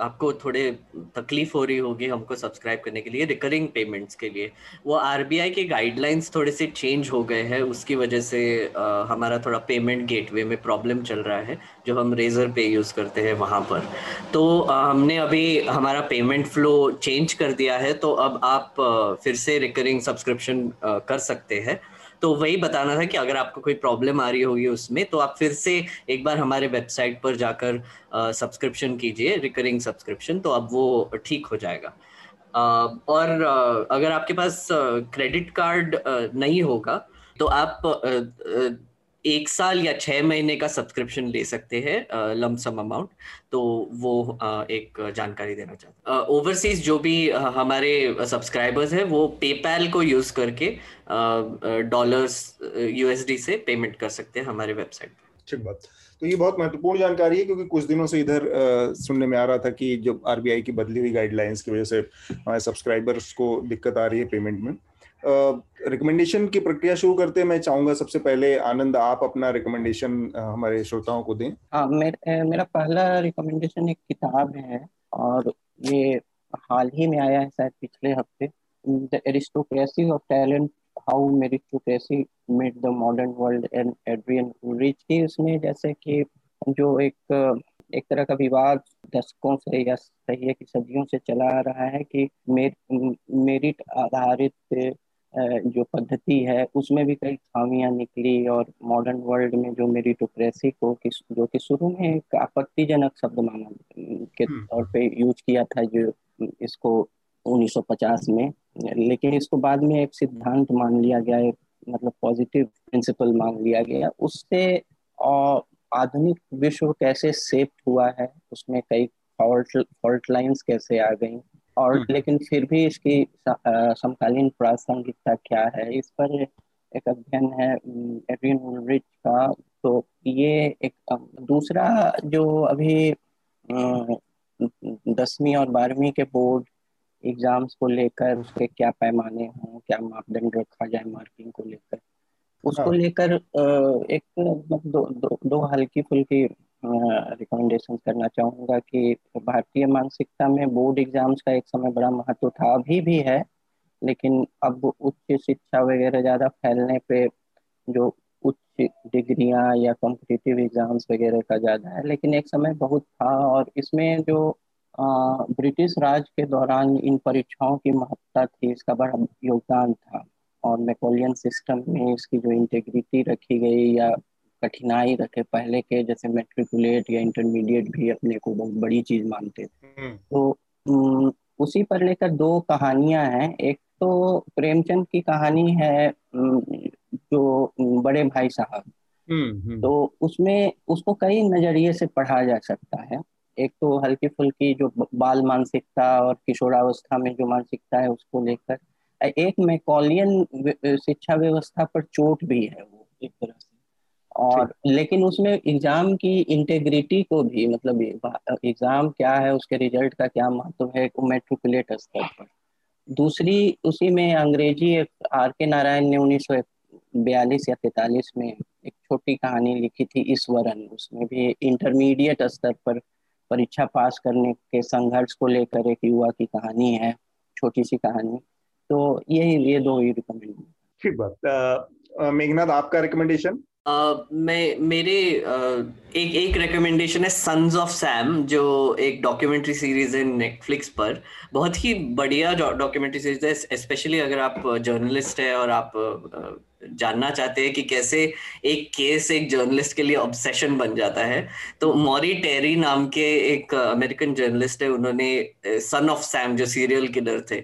आपको थोड़े तकलीफ़ हो रही होगी हमको सब्सक्राइब करने के लिए रिकरिंग पेमेंट्स के लिए। वो आरबीआई के गाइडलाइंस थोड़े से चेंज हो गए हैं, उसकी वजह से हमारा थोड़ा पेमेंट गेटवे में प्रॉब्लम चल रहा है, जो हम रेजर पे यूज़ करते हैं वहाँ पर। तो हमने अभी हमारा पेमेंट फ्लो चेंज कर दिया है तो अब आप फिर से रिकरिंग सब्सक्रिप्शन कर सकते हैं। तो वही बताना था कि अगर आपको कोई प्रॉब्लम आ रही होगी उसमें तो आप फिर से एक बार हमारे वेबसाइट पर जाकर सब्सक्रिप्शन कीजिए रिकरिंग सब्सक्रिप्शन तो अब वो ठीक हो जाएगा। और अगर आपके पास क्रेडिट कार्ड नहीं होगा तो आप एक साल या छह महीने का सब्सक्रिप्शन ले सकते हैं लमसम अमाउंट तो वो एक जानकारी देना चाहता ओवरसीज जो भी हमारे सब्सक्राइबर्स हैं, वो पेपैल को यूज़ करके डॉलर्स यूएसडी से पेमेंट कर सकते हैं हमारे वेबसाइट ठीक बात। तो ये बहुत महत्वपूर्ण जानकारी है, क्योंकि कुछ दिनों से इधर सुनने में आ रहा था कि जो आरबीआई की बदली हुई गाइडलाइंस की वजह से हमारे सब्सक्राइबर्स को दिक्कत आ रही है पेमेंट में रिकमेंडेशन की प्रक्रिया शुरू करते हैं मैं चाहूँगा सबसे पहले आनंद आप अपना रिकमेंडेशन हमारे श्रोताओं को दें। हाँ मेर, मेरा पहला रिकमेंडेशन एक किताब है और ये हाल ही में आया है शायद पिछले हफ़्ते। The aristocracy of talent how meritocracy made the modern world and Adrian Rich की उसमें जैसे कि जो एक एक तरह का विवाद दशकों से या सही है कि सदियों से चला आ रहा है कि मेर, मेरिट आधारित जो पद्धति है उसमें भी कई खामियाँ निकली और मॉडर्न वर्ल्ड में जो मेरिटोक्रेसी को किस जो कि शुरू में एक आपत्तिजनक शब्द माना के हम्म। तौर पे यूज़ किया था जो इसको 1950 में लेकिन इसको बाद में एक सिद्धांत मान लिया गया एक मतलब पॉजिटिव प्रिंसिपल मान लिया गया उससे आधुनिक विश्व कैसे सेप हुआ है उसमें कई फॉल्ट फॉल्ट लाइंस कैसे आ गई और हम्म। लेकिन फिर भी इसकी समकालीन प्रासंगिकता क्या है इस पर एक अध्ययन है एड्रियन उलरिच का तो ये एक दूसरा जो अभी दसवीं और बारहवीं के बोर्ड एग्ज़ाम्स को लेकर उसके क्या पैमाने हों क्या मापदंड रखा जाए मार्किंग को लेकर उसको हाँ। लेकर एक मतलब दो, दो, दो हल्की फुल्की रिकमेंडेशन करना चाहूँगा कि भारतीय मानसिकता में बोर्ड एग्ज़ाम्स का एक समय बड़ा महत्व था, अभी भी है, लेकिन अब उच्च शिक्षा वगैरह ज़्यादा फैलने पे जो उच्च डिग्रियाँ या कॉम्पिटिटिव एग्ज़ाम्स वगैरह का ज़्यादा है, लेकिन एक समय बहुत था और इसमें जो ब्रिटिश राज के दौरान इन परीक्षाओं की महत्ता थी, इसका बड़ा योगदान था और मेकोलियन सिस्टम में इसकी जो इंटेग्रिटी रखी गई या कठिनाई रखे। पहले के जैसे मेट्रिकुलेट या इंटरमीडिएट भी अपने को बहुत बड़ी चीज़ मानते थे। हम्म। तो उसी पर लेकर दो कहानियाँ हैं। एक तो प्रेमचंद की कहानी है जो बड़े भाई साहब। हम्म, हम्म। तो उसमें उसको कई नज़रिए से पढ़ा जा सकता है। एक तो हल्की फुल्की जो बाल मानसिकता और किशोरावस्था में जो मानसिकता है उसको लेकर। एक मैकॉलियन शिक्षा व्यवस्था पर चोट भी है वो एक तरह से। और लेकिन उसमें एग्ज़ाम की इंटेग्रिटी को भी मतलब एग्ज़ाम क्या है उसके रिज़ल्ट का क्या महत्व है मेट्रिकुलेट स्तर पर दूसरी उसी में अंग्रेज़ी एक आर के नारायण ने उन्नीस बयालीस या तैतालीस में एक छोटी कहानी लिखी थी ईश्वरन। उसमें भी इंटरमीडिएट स्तर पर परीक्षा पास करने के संघर्ष को लेकर एक युवा की कहानी है छोटी सी कहानी। तो यही ये दो ही रिकमेंड ठीक बात। मेघनाथ आपका रिकमेंडेशन मैं, मेरे एक एक रिकमेंडेशन है सन्स ऑफ़ सैम जो एक डॉक्यूमेंट्री सीरीज़ है नेटफ्लिक्स पर। बहुत ही बढ़िया डॉक्यूमेंट्री सीरीज़ है स्पेशली अगर आप जर्नलिस्ट है और आप जानना चाहते हैं कि कैसे एक केस एक जर्नलिस्ट के लिए ऑब्सेशन बन जाता है। तो मॉरी टेरी नाम के एक अमेरिकन जर्नलिस्ट है, उन्होंने सन ऑफ़ सैम जो सीरियल किलर थे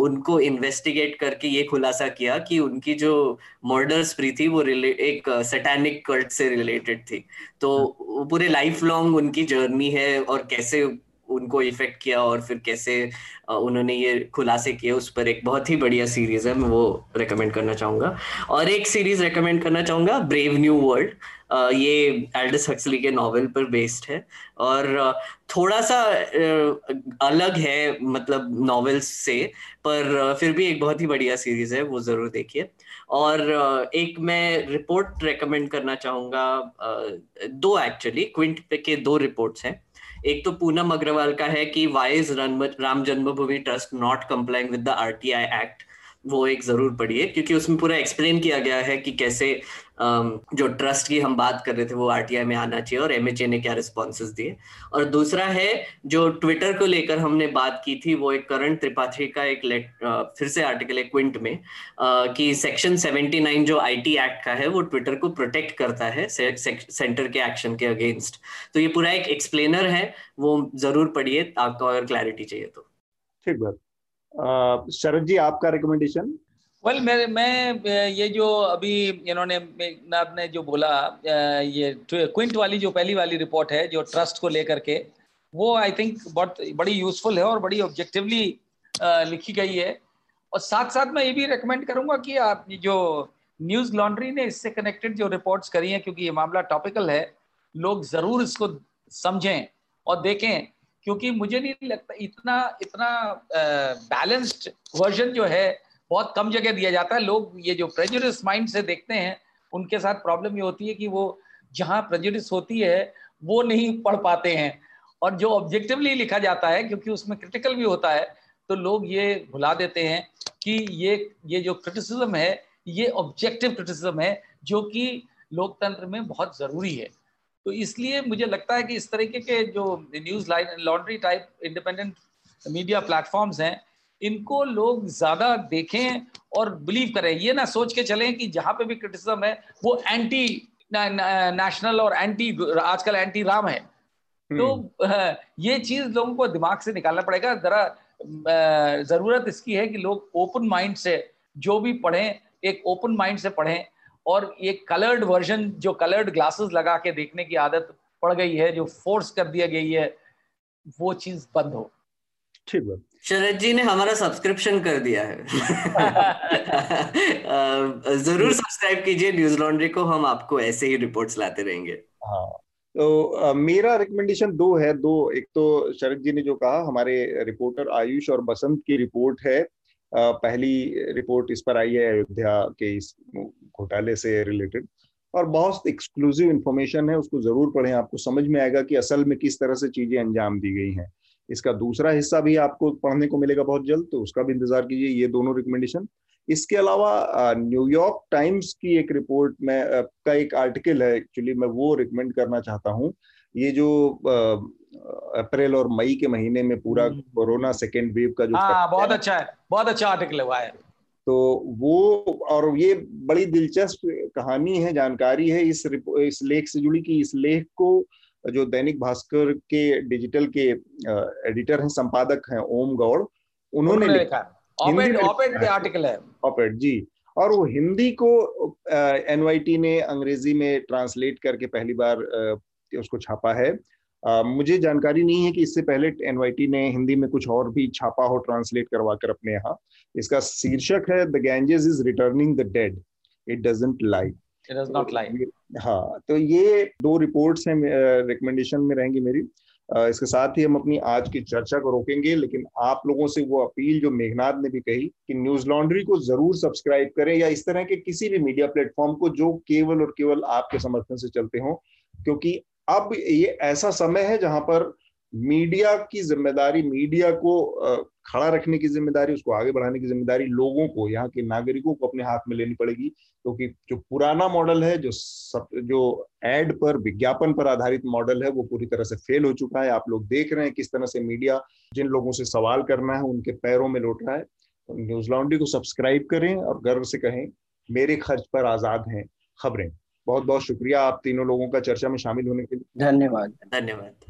उनको इन्वेस्टिगेट करके ये खुलासा किया कि उनकी जो मर्डर स्प्री थी, वो एक सैटैनिक कल्ट से रिलेटेड थी। तो पूरे लाइफ लॉन्ग उनकी जर्नी है और कैसे उनको इफ़ेक्ट किया और फिर कैसे उन्होंने ये खुलासे किए, उस पर एक बहुत ही बढ़िया सीरीज़ है, मैं वो रिकमेंड करना चाहूँगा। और एक सीरीज़ रिकमेंड करना चाहूँगा ब्रेव न्यू वर्ल्ड ये एल्डस हक्सली के नॉवेल पर बेस्ड है। और थोड़ा सा अलग है मतलब नॉवेल्स से, पर फिर भी एक बहुत ही बढ़िया सीरीज़ है, वो ज़रूर देखिए। और एक मैं रिपोर्ट रेकमेंड करना चाहूँगा दो एक्चुअली क्विंट के दो रिपोर्ट्स हैं। एक तो पूनम अग्रवाल का है कि why is Ram Janmabhoomi trust not complying with the RTI act वो एक ज़रूर पढ़िए, क्योंकि उसमें पूरा एक्सप्लेन किया गया है कि कैसे जो ट्रस्ट की हम बात कर रहे थे, वो आरटीआई में आना चाहिए और एमएचए ने क्या रिस्पॉन्सेज दिए। और दूसरा है, जो ट्विटर को लेकर हमने बात की थी, वो एक करण त्रिपाठी का एक लेट फिर से आर्टिकल है क्विंट में कि सेक्शन 79 जो आईटी एक्ट का है, वो ट्विटर को प्रोटेक्ट करता है सेंटर के एक्शन के अगेंस्ट तो ये पूरा एक एक्सप्लेनर है, वो ज़रूर पढ़िए, आपको अगर क्लैरिटी चाहिए तो। ठीक बात। शरद जी, आपका रिकमेंडेशन वेल well, मैं मैं ये जो अभी इन्होंने ने जो बोला ये क्विंट वाली जो पहली वाली रिपोर्ट है जो ट्रस्ट को लेकर के वो आई थिंक बहुत बड़ी यूजफुल है और बड़ी ऑब्जेक्टिवली लिखी गई है। और साथ साथ मैं ये भी रिकमेंड करूँगा कि आप जो न्यूज़ लॉन्ड्री ने इससे कनेक्टेड जो रिपोर्ट्स करी हैं क्योंकि ये मामला टॉपिकल है लोग ज़रूर इसको समझें और देखें क्योंकि मुझे नहीं लगता इतना इतना बैलेंस्ड वर्जन जो है बहुत कम जगह दिया जाता है। लोग ये जो प्रेजुडिस माइंड से देखते हैं, उनके साथ प्रॉब्लम ये होती है कि वो जहाँ प्रेजुडिस होती है, वो नहीं पढ़ पाते हैं। और जो ऑब्जेक्टिवली लिखा जाता है, क्योंकि उसमें क्रिटिकल भी होता है तो लोग ये भुला देते हैं कि ये ये जो क्रिटिसिज्म है, ये ऑब्जेक्टिव क्रिटिसिज्म है, जो कि लोकतंत्र में बहुत ज़रूरी है। तो इसलिए मुझे लगता है कि इस तरीके के जो news line laundry type independent media platforms हैं इनको लोग ज़्यादा देखें और बिलीव करें। ये ना सोच के चलें कि जहाँ पे भी क्रिटिसिज्म है वो एंटी नेशनल और एंटी आजकल एंटी राम है। तो हम्म। ये चीज़ लोगों को दिमाग से निकालना पड़ेगा। जरा ज़रूरत इसकी है कि लोग ओपन माइंड से जो भी पढ़ें एक ओपन माइंड से पढ़ें और एक कलर्ड वर्जन जो कलर्ड ग्लासेस लगा के देखने की आदत पड़ गई है जो फोर्स कर दिया गई है वो चीज़ बंद हो। ठीक है शरद जी ने हमारा सब्सक्रिप्शन कर दिया है। ज़रूर सब्सक्राइब कीजिए न्यूज़ लॉन्ड्री को हम आपको ऐसे ही रिपोर्ट्स लाते रहेंगे। हाँ तो मेरा रिकमेंडेशन दो है दो। एक तो शरद जी ने जो कहा हमारे रिपोर्टर आयुष और बसंत की रिपोर्ट है। पहली रिपोर्ट इस पर आई है अयोध्या के इस घोटाले से रिलेटेड और बहुत एक्सक्लूसिव इंफॉर्मेशन है उसको ज़रूर पढ़ें। आपको समझ में आएगा कि असल में किस तरह से चीज़ें अंजाम दी गई हैं। इसका दूसरा हिस्सा भी आपको पढ़ने को मिलेगा बहुत जल्द तो उसका भी इंतज़ार कीजिए ये दोनों रिकमेंडेशन इसके अलावा न्यूयॉर्क टाइम्स की एक रिपोर्ट में का एक आर्टिकल है एक्चुअली मैं वो रिकमेंड करना चाहता हूँ। ये जो अप्रैल और मई के महीने में पूरा हम्म। कोरोना सेकेंड वेव का जो हाँ, बहुत अच्छा है बहुत अच्छा आर्टिकल हुआ है। तो वो और ये बड़ी दिलचस्प कहानी है जानकारी है इस इस लेख से जुड़ी कि इस लेख को जो दैनिक भास्कर के डिजिटल के एडिटर हैं संपादक हैं ओम गौड़ उन्होंने लिखा। आर्टिकल है। ऑपेड जी। और वो हिंदी को एनवाईटी ने अंग्रेज़ी में ट्रांसलेट करके पहली बार उसको छापा है। आ, मुझे जानकारी नहीं है कि इससे पहले एनवाईटी ने हिंदी में कुछ और भी छापा हो ट्रांसलेट करवा कर अपने यहाँ। इसका शीर्षक है the Ganges is returning the dead it doesn't lie हाँ तो ये दो रिपोर्ट्स हैं रिकमेंडेशन में रहेंगी मेरी। इसके साथ ही हम अपनी आज की चर्चा को रोकेंगे, लेकिन आप लोगों से वो अपील जो मेघनाथ ने भी कही कि न्यूज़ लॉन्ड्री को ज़रूर सब्सक्राइब करें या इस तरह के किसी भी मीडिया प्लेटफॉर्म को जो केवल और केवल आपके समर्थन से चलते हो, क्योंकि अब ये ऐसा समय है जहाँ पर मीडिया की ज़िम्मेदारी मीडिया को खड़ा रखने की ज़िम्मेदारी उसको आगे बढ़ाने की ज़िम्मेदारी लोगों को यहाँ के नागरिकों को अपने हाथ में लेनी पड़ेगी। क्योंकि तो जो पुराना मॉडल है जो सब जो एड पर विज्ञापन पर आधारित मॉडल है वो पूरी तरह से फेल हो चुका है। आप लोग देख रहे हैं किस तरह से मीडिया जिन लोगों से सवाल करना है उनके पैरों में लौट रहा है। तो न्यूज़ लॉन्ड्री को सब्सक्राइब करें और गर्व से कहें मेरे खर्च पर आज़ाद हैं खबरें। बहुत बहुत शुक्रिया आप तीनों लोगों का चर्चा में शामिल होने के लिए। धन्यवाद। धन्यवाद।